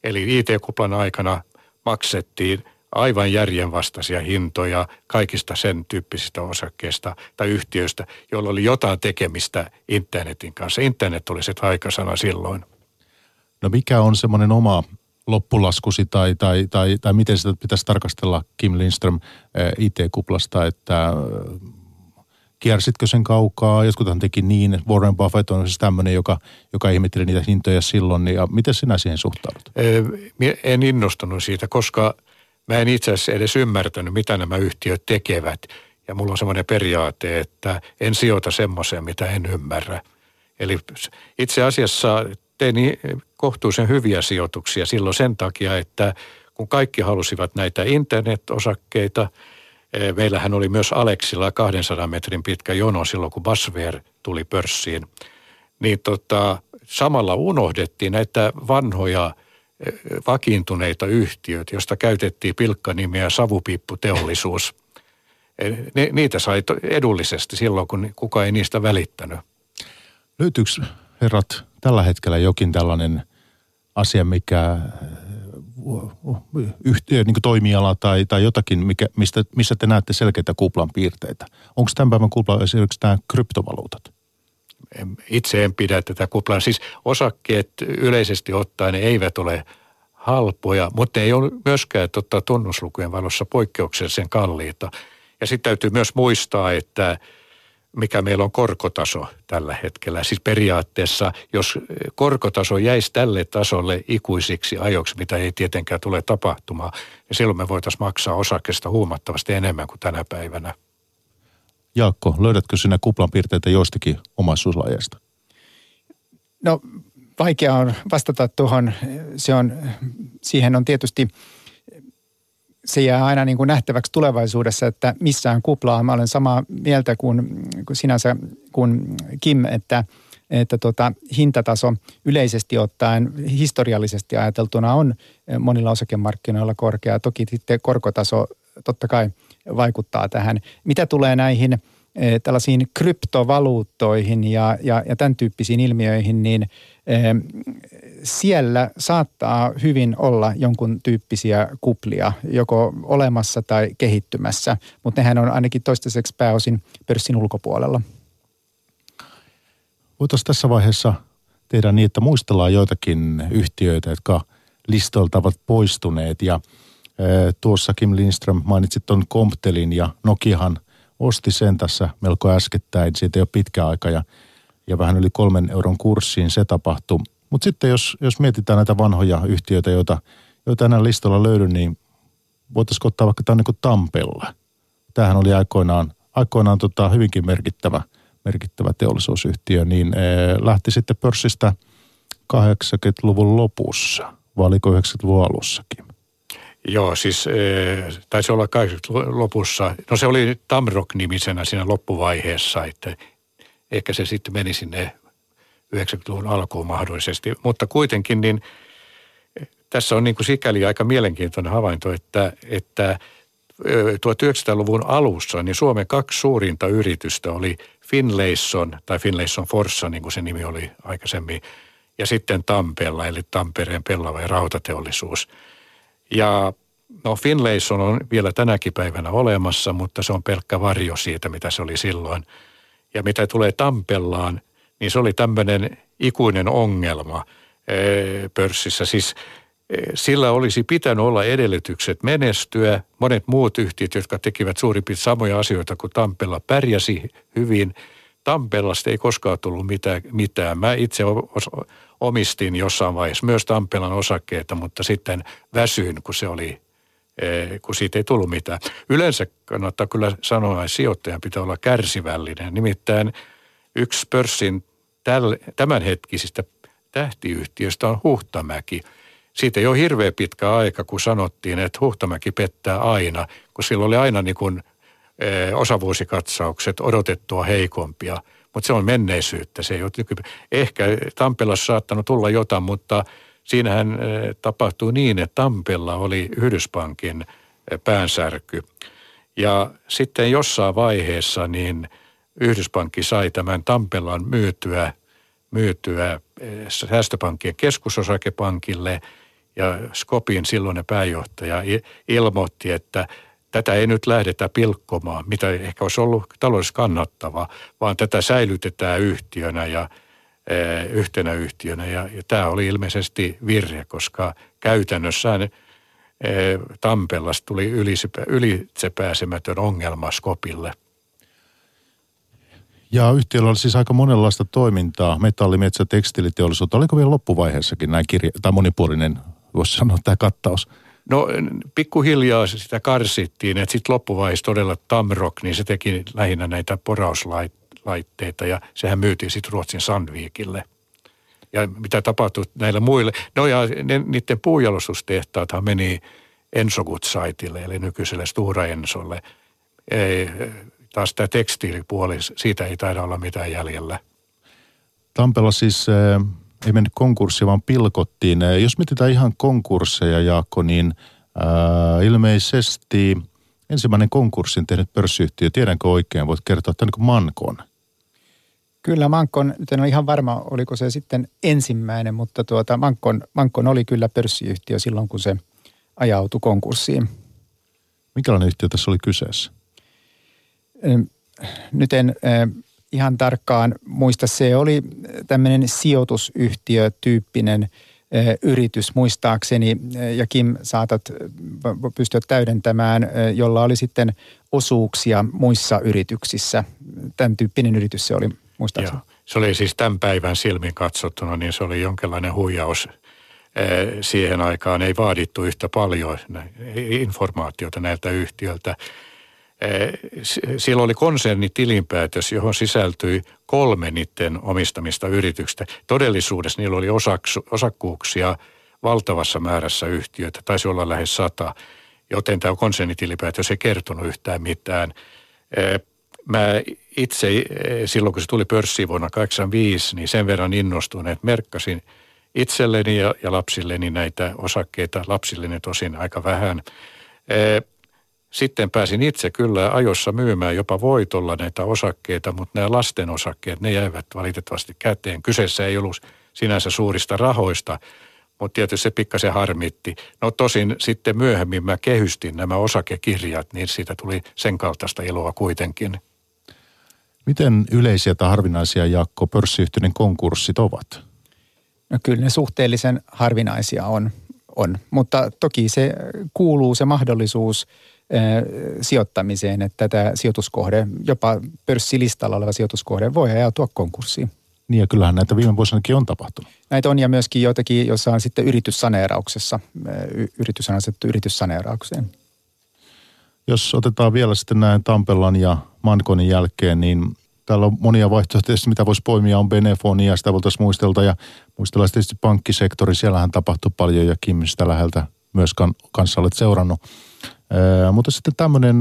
Eli IT-kuplan aikana maksettiin aivan järjenvastaisia hintoja kaikista sen tyyppisistä osakkeista tai yhtiöistä, joilla oli jotain tekemistä internetin kanssa. Internet oli se taikasana silloin. No mikä on semmoinen oma loppulaskusi tai, tai, tai, tai miten sitä pitäisi tarkastella Kim Lindström eh, IT-kuplasta, että kiersitkö sen kaukaa, jotkuthan teki niin, Warren Buffett on siis tämmöinen, joka, joka ihmetteli niitä hintoja silloin, ja miten sinä siihen suhtaudut? En innostunut siitä, koska mä en itse asiassa edes ymmärtänyt, mitä nämä yhtiöt tekevät, ja mulla on semmoinen periaate, että en sijoita semmoiseen, mitä en ymmärrä. Eli itse asiassa tein kohtuullisen hyviä sijoituksia silloin sen takia, että kun kaikki halusivat näitä internet-osakkeita – meillähän oli myös Aleksilla 200 metrin pitkä jono silloin, kun Basver tuli pörssiin. Niin tota, samalla unohdettiin näitä vanhoja eh, vakiintuneita yhtiöitä, joista käytettiin pilkkanimiä savupiipputeollisuus. Eh, ne, niitä sai edullisesti silloin, kun kukaan ei niistä välittänyt. Löytyykö herrat tällä hetkellä jokin tällainen asia, mikä yhtiö, niin toimiala tai, tai jotakin, mikä, mistä, missä te näette selkeitä kuplan piirteitä? Onko tämän päivän kupla esimerkiksi nämä kryptovaluutat? Itse en pidä tätä kuplaa. Siis osakkeet yleisesti ottaen eivät ole halpoja, mutta ei ole myöskään totta, tunnuslukujen valossa poikkeuksellisen kalliita. Ja sitten täytyy myös muistaa, että – mikä meillä on korkotaso tällä hetkellä. Siis periaatteessa, jos korkotaso jäisi tälle tasolle ikuisiksi ajoksi, mitä ei tietenkään tule tapahtumaan, niin silloin me voitaisiin maksaa osakkeesta huomattavasti enemmän kuin tänä päivänä. Jaakko, löydätkö sinä kuplan piirteitä joistakin omaisuuslajeista? No vaikea on vastata tuohon. Se on, siihen on tietysti se jää aina niin kuin nähtäväksi tulevaisuudessa, että missään kuplaa. Mä olen samaa mieltä kuin, kuin sinänsä kuin Kim, että, että tota, hintataso yleisesti ottaen historiallisesti ajateltuna on monilla osakemarkkinoilla korkea. Toki sitten korkotaso totta kai vaikuttaa tähän. Mitä tulee näihin eh, tällaisiin kryptovaluuttoihin ja, ja, ja tämän tyyppisiin ilmiöihin, niin eh, siellä saattaa hyvin olla jonkun tyyppisiä kuplia, joko olemassa tai kehittymässä, mutta nehän on ainakin toistaiseksi pääosin pörssin ulkopuolella. Voitaisiin tässä vaiheessa tehdä niin, että muistellaan joitakin yhtiöitä, jotka listolta ovat poistuneet ja tuossa Kim Lindström mainitsit tuon Comptelin ja Nokiahan osti sen tässä melko äskettäin, siitä ole pitkä aika ja, ja vähän yli kolmen euron kurssiin se tapahtui. Mutta sitten jos, jos mietitään näitä vanhoja yhtiöitä, joita, joita enää listalla löydy, niin voitaisiin ottaa vaikka tämä niin Tampella. Tämähän oli aikoinaan, aikoinaan tota hyvinkin merkittävä, merkittävä teollisuusyhtiö, niin e, lähti sitten pörssistä 80-luvun lopussa, vai oliko 90-luvun alussakin? Joo, siis e, taisi olla 80-luvun lopussa. No se oli Tamrock-nimisenä siinä loppuvaiheessa, että ehkä se sitten meni sinne 90-luvun alkuun mahdollisesti. Mutta kuitenkin niin tässä on niin kuin sikäli aika mielenkiintoinen havainto, että, että 1900-luvun alussa niin Suomen kaksi suurinta yritystä oli Finlayson tai Finlayson Forssa, niin kuin se nimi oli aikaisemmin, ja sitten Tampeella, eli Tampereen pellava ja rautateollisuus. Ja no Finlayson on vielä tänäkin päivänä olemassa, mutta se on pelkkä varjo siitä, mitä se oli silloin. Ja mitä tulee Tampellaan, niin se oli tämmöinen ikuinen ongelma pörssissä. Siis sillä olisi pitänyt olla edellytykset menestyä. Monet muut yhtiöt, jotka tekivät suurin piirtein samoja asioita kuin Tampella, pärjäsi hyvin. Tampellasta ei koskaan tullut mitään. mitään. Mä itse omistin jossain vaiheessa myös Tampelan osakkeita, mutta sitten väsyin, kun se oli kun siitä ei tullut mitään. Yleensä kannattaa kyllä sanoa, että sijoittajan pitää olla kärsivällinen. Nimittäin yksi pörssin tämänhetkisistä tähtiyhtiöistä on Huhtamäki. Siitä ei ole hirveän pitkä aika, kun sanottiin, että Huhtamäki pettää aina, kun sillä oli aina niin kuin osavuosikatsaukset odotettua heikompia. Mutta se on menneisyyttä. Se ei ole nyky... Ehkä Tampelassa saattanut tulla jotain, mutta siinähän tapahtui niin, että Tampella oli Yhdyspankin päänsärky. Ja sitten jossain vaiheessa niin Yhdyspankki sai tämän Tampelan myytyä, myytyä säästöpankkien keskusosakepankille ja Skopin silloinen pääjohtaja ilmoitti, että – tätä ei nyt lähdetä pilkkomaan, mitä ehkä olisi ollut taloudellisesti kannattava, vaan tätä säilytetään yhtiönä ja e, yhtenä yhtiönä. Ja, ja tämä oli ilmeisesti virhe, koska käytännössä e, Tampellasta tuli ylitsepääsemätön ongelma Skopille. Ja yhtiöllä oli siis aika monenlaista toimintaa, metalli, metsä, tekstiiliteollisuutta. Oliko vielä loppuvaiheessakin näin kirja, tai monipuolinen, voisi sanoa, tämä kattaus? No pikkuhiljaa sitä karsittiin, että sitten loppuvaiheessa todella Tamrock, niin se teki lähinnä näitä porauslaitteita ja sehän myytiin sitten Ruotsin Sandvikille. Ja mitä tapahtui näille muille? No ja ne, niiden puujalostustehtaathan meni Ensogutsaitille, eli nykyiselle Stura Ensolle. Ei, taas tämä tekstiilipuoli, siitä ei taida olla mitään jäljellä. Tampella siis ei mennyt konkurssi, vaan pilkottiin. Jos mietitään ihan konkursseja, Jaakko, niin ää, ilmeisesti ensimmäinen konkurssin tehnyt pörssiyhtiö, tiedänkö oikein, voit kertoa, että niin Mankon. Kyllä Mankon, nyt en ole ihan varma, oliko se sitten ensimmäinen, mutta tuota, Mankon, Mankon oli kyllä pörssiyhtiö silloin, kun se ajautui konkurssiin. Minkälainen yhtiö tässä oli kyseessä? Nyt en ihan tarkkaan muista. Se oli tämmöinen sijoitusyhtiötyyppinen yritys muistaakseni, ja Kim saatat pystyä täydentämään, jolla oli sitten osuuksia muissa yrityksissä. Tämän tyyppinen yritys se oli muistaakseni. Joo. Se oli siis tämän päivän silmin katsottuna, niin se oli jonkinlainen huijaus. Siihen aikaan ei vaadittu yhtä paljon informaatiota näiltä yhtiöltä. Eh, siellä oli konsernitilinpäätös, johon sisältyi kolme niiden omistamista yrityksistä. Todellisuudessa niillä oli osaksu, osakkuuksia valtavassa määrässä yhtiöitä, taisi olla lähes sata, joten tämä konsernitilinpäätös ei kertonut yhtään mitään. Eh, mä itse eh, silloin, kun se tuli pörssiin vuonna 1985, niin sen verran innostuin, että merkkasin itselleni ja, ja lapsilleni näitä osakkeita, lapsilleni tosin aika vähän. Sitten pääsin itse kyllä ajossa myymään jopa voitolla näitä osakkeita, mutta nämä lasten osakkeet, ne jäivät valitettavasti käteen. Kyseessä ei ollut sinänsä suurista rahoista, mutta tietysti se pikkasen harmitti. No tosin sitten myöhemmin mä kehystin nämä osakekirjat, niin siitä tuli sen kaltaista iloa kuitenkin. Miten yleisiä tai harvinaisia, Jaakko, pörssiyhtiöiden konkurssit ovat? No kyllä ne suhteellisen harvinaisia on, on. mutta toki se kuuluu se mahdollisuus – sijoittamiseen, että tämä sijoituskohde, jopa pörssilistalla oleva sijoituskohde voi ajautua konkurssiin. Niin ja kyllähän näitä viime vuosinakin on tapahtunut. Näitä on ja myöskin joitakin, joissa on sitten yrityssaneerauksessa, yritys on asettu yrityssaneeraukseen. Jos otetaan vielä sitten näin Tampellan ja Mankonin jälkeen, niin täällä on monia vaihtoehtoja, mitä voisi poimia, on Benefonia, sitä voitaisiin muistelta ja muistellaan tietysti pankkisektori, siellähän tapahtui paljon ja Kim sitä läheltä myös kanssa olet seurannut. Mutta sitten tämmöinen,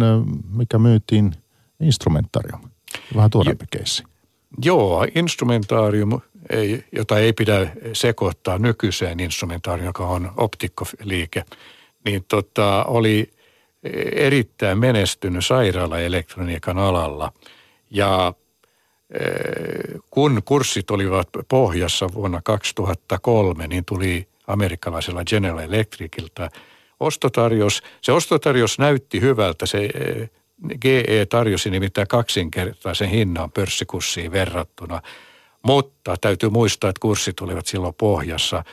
mikä myytiin, instrumentarium. Vähän tuorempi keissi. Joo, instrumentaarium, ei, jota ei pidä sekoittaa nykyiseen instrumentaarium, joka on optikkoliike, niin tota, oli erittäin menestynyt sairaalaelektroniikan alalla. Ja kun kurssit olivat pohjassa vuonna 2003, niin tuli amerikkalaisella General Electricilta ostotarjous. Se ostotarjous näytti hyvältä. Se eh, GE tarjosi nimittäin kaksinkertaisen hinnan pörssikurssiin verrattuna. Mutta täytyy muistaa, että kurssit olivat silloin pohjassa,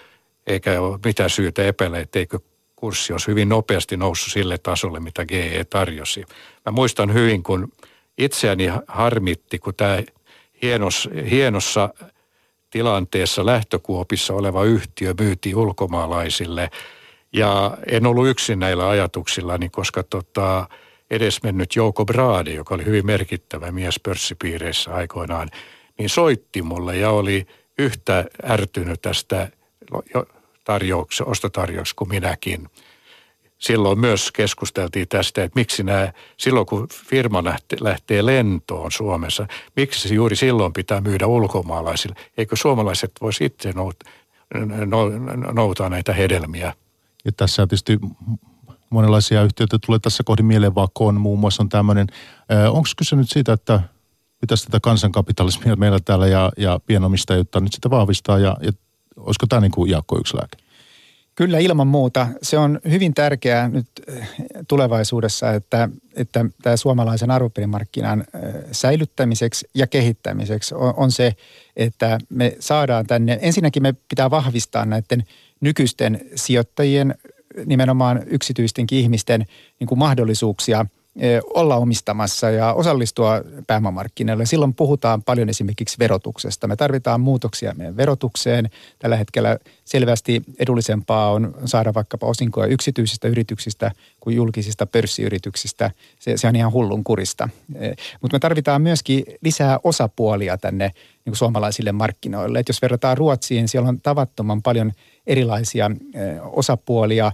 eikä ole mitään syytä epäillä, etteikö kurssi olisi hyvin nopeasti noussut sille tasolle, mitä GE tarjosi. Mä muistan hyvin, kun itseäni harmitti, kun tämä hienos, hienossa tilanteessa lähtökuopissa oleva yhtiö myytiin ulkomaalaisille – ja en ollut yksin näillä ajatuksillani, koska tota, edesmennyt Jouko Brade, joka oli hyvin merkittävä mies pörssipiireissä aikoinaan, niin soitti mulle ja oli yhtä ärtynyt tästä tarjouksesta, ostotarjouksesta kuin minäkin. silloin myös keskusteltiin tästä, että miksi nämä, silloin kun firma lähtee, lentoon Suomessa, miksi se juuri silloin pitää myydä ulkomaalaisille? Eikö suomalaiset voisi itse noutaa näitä hedelmiä? Ja tässä on tietysti monenlaisia yhtiöitä tulee tässä kohdin mieleen, Vakon muun muassa on tämmöinen. Onko kyse nyt siitä, että pitäisi tätä kansankapitalismia meillä täällä ja, ja pienomistajuutta nyt sitä vahvistaa ja, ja olisiko tämä niin kuin Jaakko yksi lääke? Kyllä ilman muuta. Se on hyvin tärkeää nyt tulevaisuudessa, että, että tämä suomalaisen arvopaperimarkkinan eh, säilyttämiseksi ja kehittämiseksi on, on se, että me saadaan tänne, ensinnäkin me pitää vahvistaa näiden nykyisten sijoittajien, nimenomaan yksityistenkin ihmisten niin kuin mahdollisuuksia – olla omistamassa ja osallistua pääomamarkkinoille. Silloin puhutaan paljon esimerkiksi verotuksesta. Me tarvitaan muutoksia meidän verotukseen. Tällä hetkellä selvästi edullisempaa on saada vaikkapa osinkoja yksityisistä yrityksistä kuin julkisista pörssiyrityksistä. Se, se on ihan hullun kurista. Mutta me tarvitaan myöskin lisää osapuolia tänne niin kuin suomalaisille markkinoille. Et jos verrataan Ruotsiin, siellä on tavattoman paljon – erilaisia osapuolia,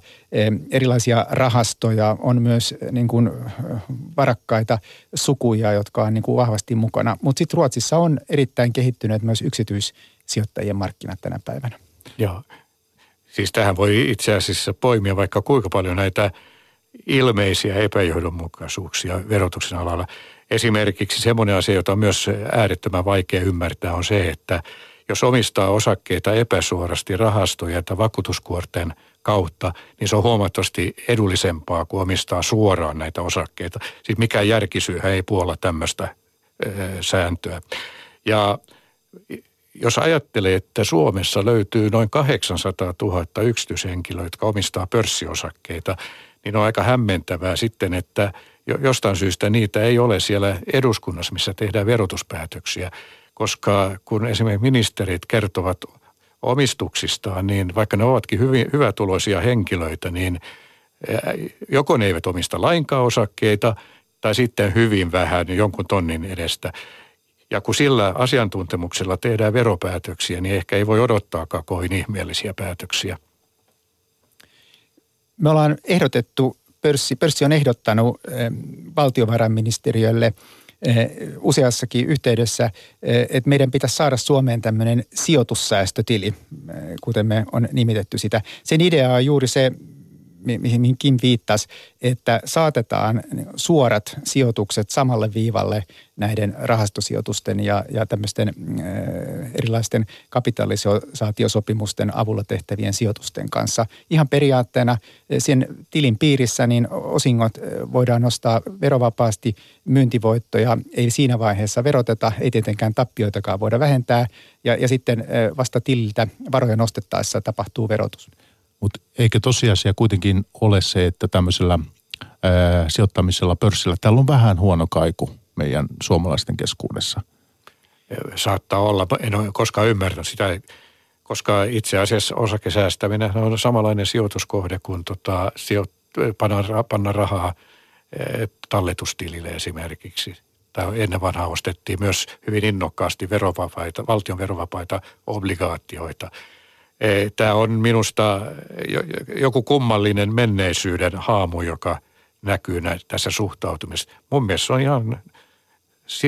erilaisia rahastoja, on myös niin kuin varakkaita sukuja, jotka on niin kuin vahvasti mukana. Mutta sitten Ruotsissa on erittäin kehittyneet myös yksityissijoittajien markkinat tänä päivänä. Joo, siis tähän voi itse asiassa poimia vaikka kuinka paljon näitä ilmeisiä epäjohdonmukaisuuksia verotuksen alalla. Esimerkiksi semmoinen asia, jota on myös äärettömän vaikea ymmärtää, on se, että – jos omistaa osakkeita epäsuorasti rahastoja tai vakuutuskuorten kautta, niin se on huomattavasti edullisempaa kuin omistaa suoraan näitä osakkeita. Siis mikään järkisyyhän ei puolla tämmöistä sääntöä. Ja jos ajattelee, että Suomessa löytyy noin 800 000 yksityishenkilöä, jotka omistaa pörssiosakkeita, niin on aika hämmentävää sitten, että jostain syystä niitä ei ole siellä eduskunnassa, missä tehdään verotuspäätöksiä koska kun esimerkiksi ministerit kertovat omistuksistaan, niin vaikka ne ovatkin hyvin, hyvätuloisia henkilöitä, niin joko ne eivät omista lainkaan osakkeita tai sitten hyvin vähän jonkun tonnin edestä. Ja kun sillä asiantuntemuksella tehdään veropäätöksiä, niin ehkä ei voi odottaakaan kovin ihmeellisiä päätöksiä. Me ollaan ehdotettu, pörssi, pörssi on ehdottanut valtiovarainministeriölle – useassakin yhteydessä, eh, että meidän pitäisi saada Suomeen tämmöinen sijoitussäästötili, eh, kuten me on nimitetty sitä. Sen idea on juuri se, mihin Kim viittasi, että saatetaan suorat sijoitukset samalle viivalle näiden rahastosijoitusten ja, ja tämmöisten äh, erilaisten kapitalisaatiosopimusten avulla tehtävien sijoitusten kanssa. Ihan periaatteena sen tilin piirissä niin osingot voidaan nostaa verovapaasti, myyntivoittoja ei siinä vaiheessa veroteta, ei tietenkään tappioitakaan voida vähentää ja, ja sitten vasta tililtä varoja nostettaessa tapahtuu verotus. Mutta eikö tosiasia kuitenkin ole se, että tämmöisellä ää, sijoittamisella pörssillä, täällä on vähän huono kaiku meidän suomalaisten keskuudessa? Saattaa olla. En ole koskaan ymmärtänyt sitä, koska itse asiassa osakesäästäminen on samanlainen sijoituskohde kuin tota, sijoit, panna, panna rahaa talletustilille esimerkiksi. Tämä ennen vanhaa ostettiin myös hyvin innokkaasti verovapaita, valtion verovapaita obligaatioita – Tämä on minusta joku kummallinen menneisyyden haamu, joka näkyy tässä suhtautumisessa. Mun mielestä se on ihan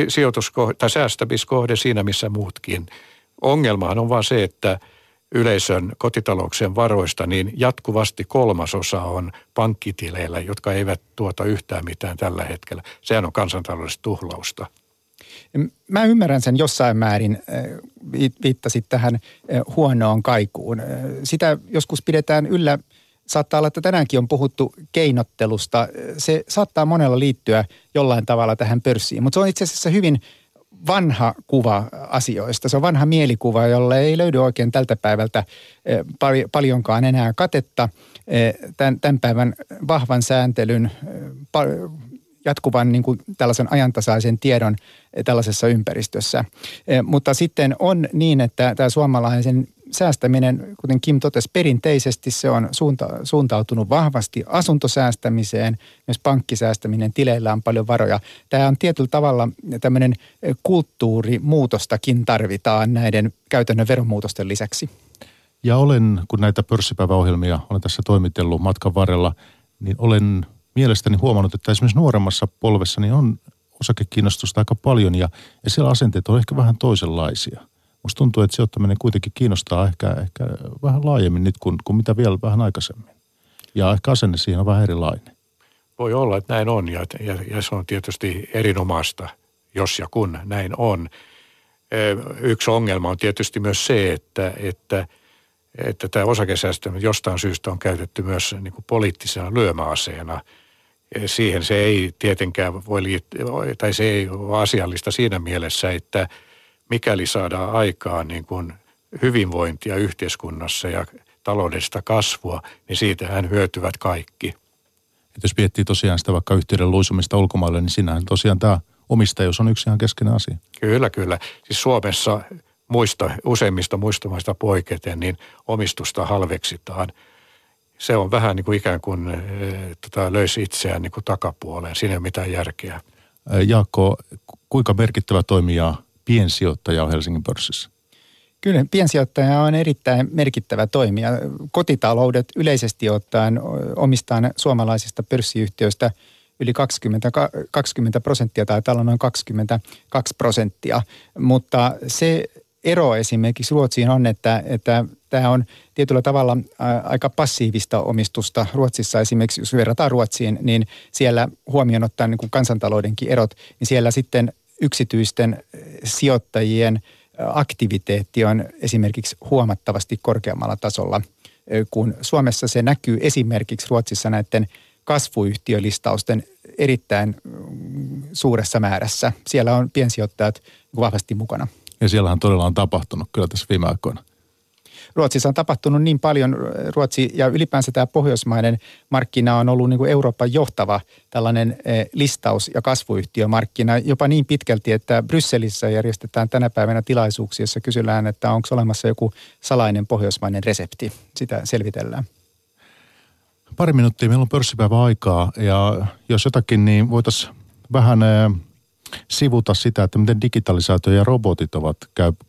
sijoituskohde tai säästämiskohde siinä, missä muutkin. Ongelmahan on vaan se, että yleisön kotitalouksien varoista, niin jatkuvasti kolmasosa on pankkitileillä, jotka eivät tuota yhtään mitään tällä hetkellä. Sehän on kansantaloudellista tuhlausta. Mä ymmärrän sen jossain määrin, viittasit tähän huonoon kaikuun. Sitä joskus pidetään yllä, saattaa olla, että tänäänkin on puhuttu keinottelusta. Se saattaa monella liittyä jollain tavalla tähän pörssiin, mutta se on itse asiassa hyvin vanha kuva asioista. Se on vanha mielikuva, jolle ei löydy oikein tältä päivältä paljonkaan enää katetta. Tämän, tämän päivän vahvan sääntelyn jatkuvan niin kuin tällaisen ajantasaisen tiedon eh, tällaisessa ympäristössä. Eh, mutta sitten on niin, että tämä suomalaisen säästäminen, kuten Kim totesi, perinteisesti se on suunta, suuntautunut vahvasti asuntosäästämiseen, myös pankkisäästäminen, tileillä on paljon varoja. Tämä on tietyllä tavalla tämmöinen eh, kulttuurimuutostakin tarvitaan näiden käytännön veromuutosten lisäksi. Ja olen, kun näitä pörssipäiväohjelmia olen tässä toimitellut matkan varrella – niin olen mielestäni huomannut, että esimerkiksi nuoremmassa polvessa niin on osakekiinnostusta aika paljon ja, ja siellä asenteet on ehkä vähän toisenlaisia. Musta tuntuu, että sijoittaminen kuitenkin kiinnostaa ehkä, ehkä vähän laajemmin nyt kuin, kuin mitä vielä vähän aikaisemmin. Ja ehkä asenne siihen on vähän erilainen. Voi olla, että näin on ja, ja, ja se on tietysti erinomaista, jos ja kun näin on. Yksi ongelma on tietysti myös se, että, että, että tämä osakesäästö jostain syystä on käytetty myös niin kuin poliittisena lyömäaseena. Siihen se ei tietenkään voi liittyä, tai se ei ole asiallista siinä mielessä, että mikäli saadaan aikaan niin kuin hyvinvointia yhteiskunnassa ja taloudellista kasvua, niin siitähän hyötyvät kaikki. Et jos miettii tosiaan sitä vaikka yhteyden luisumista ulkomaille, niin sinähän tosiaan tämä omistajuus on yksi ihan keskeinen asia. Kyllä, kyllä. Siis Suomessa muista, useimmista muista maista poiketen, niin omistusta halveksitaan. Se on vähän niin kuin ikään kuin e, tota, löysi itseään niin kuin takapuoleen. Siinä ei ole mitään järkeä. Jaakko, kuinka merkittävä toimija piensijoittaja on Helsingin pörssissä? Kyllä piensijoittaja on erittäin merkittävä toimija. Kotitaloudet yleisesti ottaen omistaan suomalaisista pörssiyhtiöistä yli 20, 20 prosenttia tai tällä noin 22 prosenttia. Mutta se ero esimerkiksi Ruotsiin on, että, että tämä on tietyllä tavalla aika passiivista omistusta. Ruotsissa esimerkiksi, jos verrataan Ruotsiin, niin siellä huomioon ottaen niin kansantaloudenkin erot, niin siellä sitten yksityisten sijoittajien – aktiviteetti on esimerkiksi huomattavasti korkeammalla tasolla, kun Suomessa se näkyy esimerkiksi Ruotsissa näiden kasvuyhtiölistausten erittäin mm, suuressa määrässä. Siellä on piensijoittajat vahvasti mukana. Ja siellähän todella on tapahtunut kyllä tässä viime aikoina. Ruotsissa on tapahtunut niin paljon. Ruotsi ja ylipäänsä tämä pohjoismainen markkina on ollut niin kuin Euroopan johtava tällainen eh, listaus- ja kasvuyhtiömarkkina jopa niin pitkälti, että Brysselissä järjestetään tänä päivänä tilaisuuksia, jossa kysellään, että onko olemassa joku salainen pohjoismainen resepti. Sitä selvitellään. Pari minuuttia, meillä on pörssipäivä aikaa ja jos jotakin, niin voitaisiin vähän eh, sivuta sitä, että miten digitalisaatio ja robotit ovat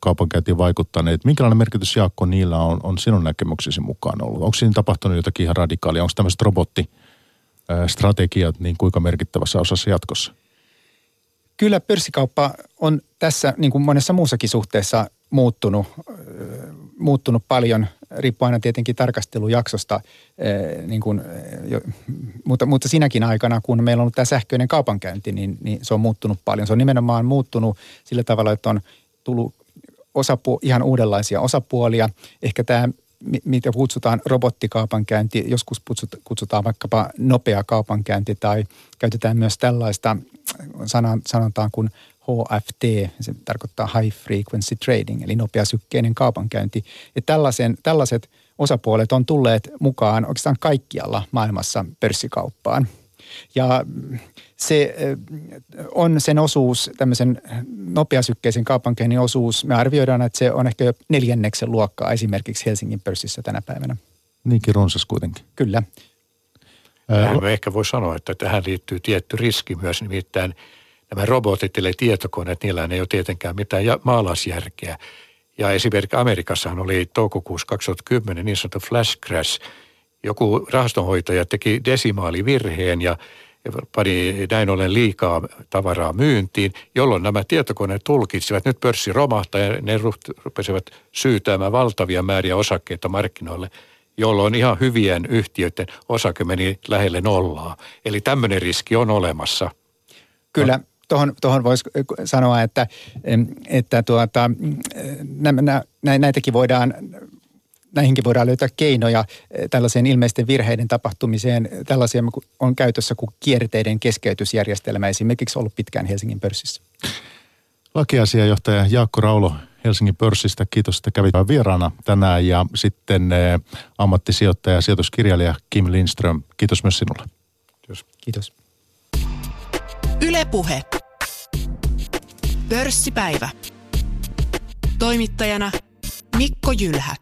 kaupankäyntiin vaikuttaneet. Minkälainen merkitys, Jaakko, niillä on, on sinun näkemyksesi mukaan ollut? Onko siinä tapahtunut jotakin ihan radikaalia? Onko tämmöiset robottistrategiat niin kuinka merkittävässä osassa jatkossa? Kyllä pörssikauppa on tässä niin kuin monessa muussakin suhteessa muuttunut, muuttunut paljon, riippuu aina tietenkin tarkastelujaksosta, niin kuin, mutta, mutta sinäkin aikana, kun meillä on ollut tämä sähköinen kaupankäynti, niin, niin se on muuttunut paljon. Se on nimenomaan muuttunut sillä tavalla, että on tullut osapu, ihan uudenlaisia osapuolia. Ehkä tämä mitä kutsutaan robottikaupankäynti, joskus kutsutaan vaikkapa nopea kaupankäynti tai käytetään myös tällaista sanotaan kuin HFT, se tarkoittaa High Frequency Trading, eli nopeasykkeinen kaupankäynti. Ja tällaisen, tällaiset osapuolet on tulleet mukaan oikeastaan kaikkialla maailmassa pörssikauppaan. Ja se on sen osuus, tämmöisen nopeasykkeisen kaupankäynnin osuus, me arvioidaan, että se on ehkä jo neljänneksen luokkaa esimerkiksi Helsingin pörssissä tänä päivänä. Niinkin runsas kuitenkin. Kyllä. Tähän ehkä voi sanoa, että tähän liittyy tietty riski myös, nimittäin – nämä robotit eli tietokoneet, niillä ei ole tietenkään mitään maalaisjärkeä. Ja esimerkiksi Amerikassahan oli toukokuussa 2010 niin sanottu flash crash. Joku rahastonhoitaja teki desimaalivirheen ja pani näin ollen liikaa tavaraa myyntiin, jolloin nämä tietokoneet tulkitsivat, nyt pörssi romahtaa ja ne rupesivat syytäämään valtavia määriä osakkeita markkinoille, jolloin ihan hyvien yhtiöiden osake meni lähelle nollaa. Eli tämmöinen riski on olemassa. Kyllä, tuohon, tuohon voisi sanoa, että, että tuota, näitäkin voidaan näihinkin voidaan löytää keinoja eh, tällaiseen ilmeisten virheiden tapahtumiseen. Tällaisia on käytössä kuin kierteiden keskeytysjärjestelmä esimerkiksi ollut pitkään Helsingin pörssissä. Lakiasiajohtaja Jaakko Raulo Helsingin pörssistä. Kiitos, että kävit vieraana tänään. Ja sitten eh, ammattisijoittaja ja sijoituskirjailija Kim Lindström. Kiitos myös sinulle. Kiitos. Kiitos. Ylepuhe. Pörssipäivä. Toimittajana Mikko Jylhä.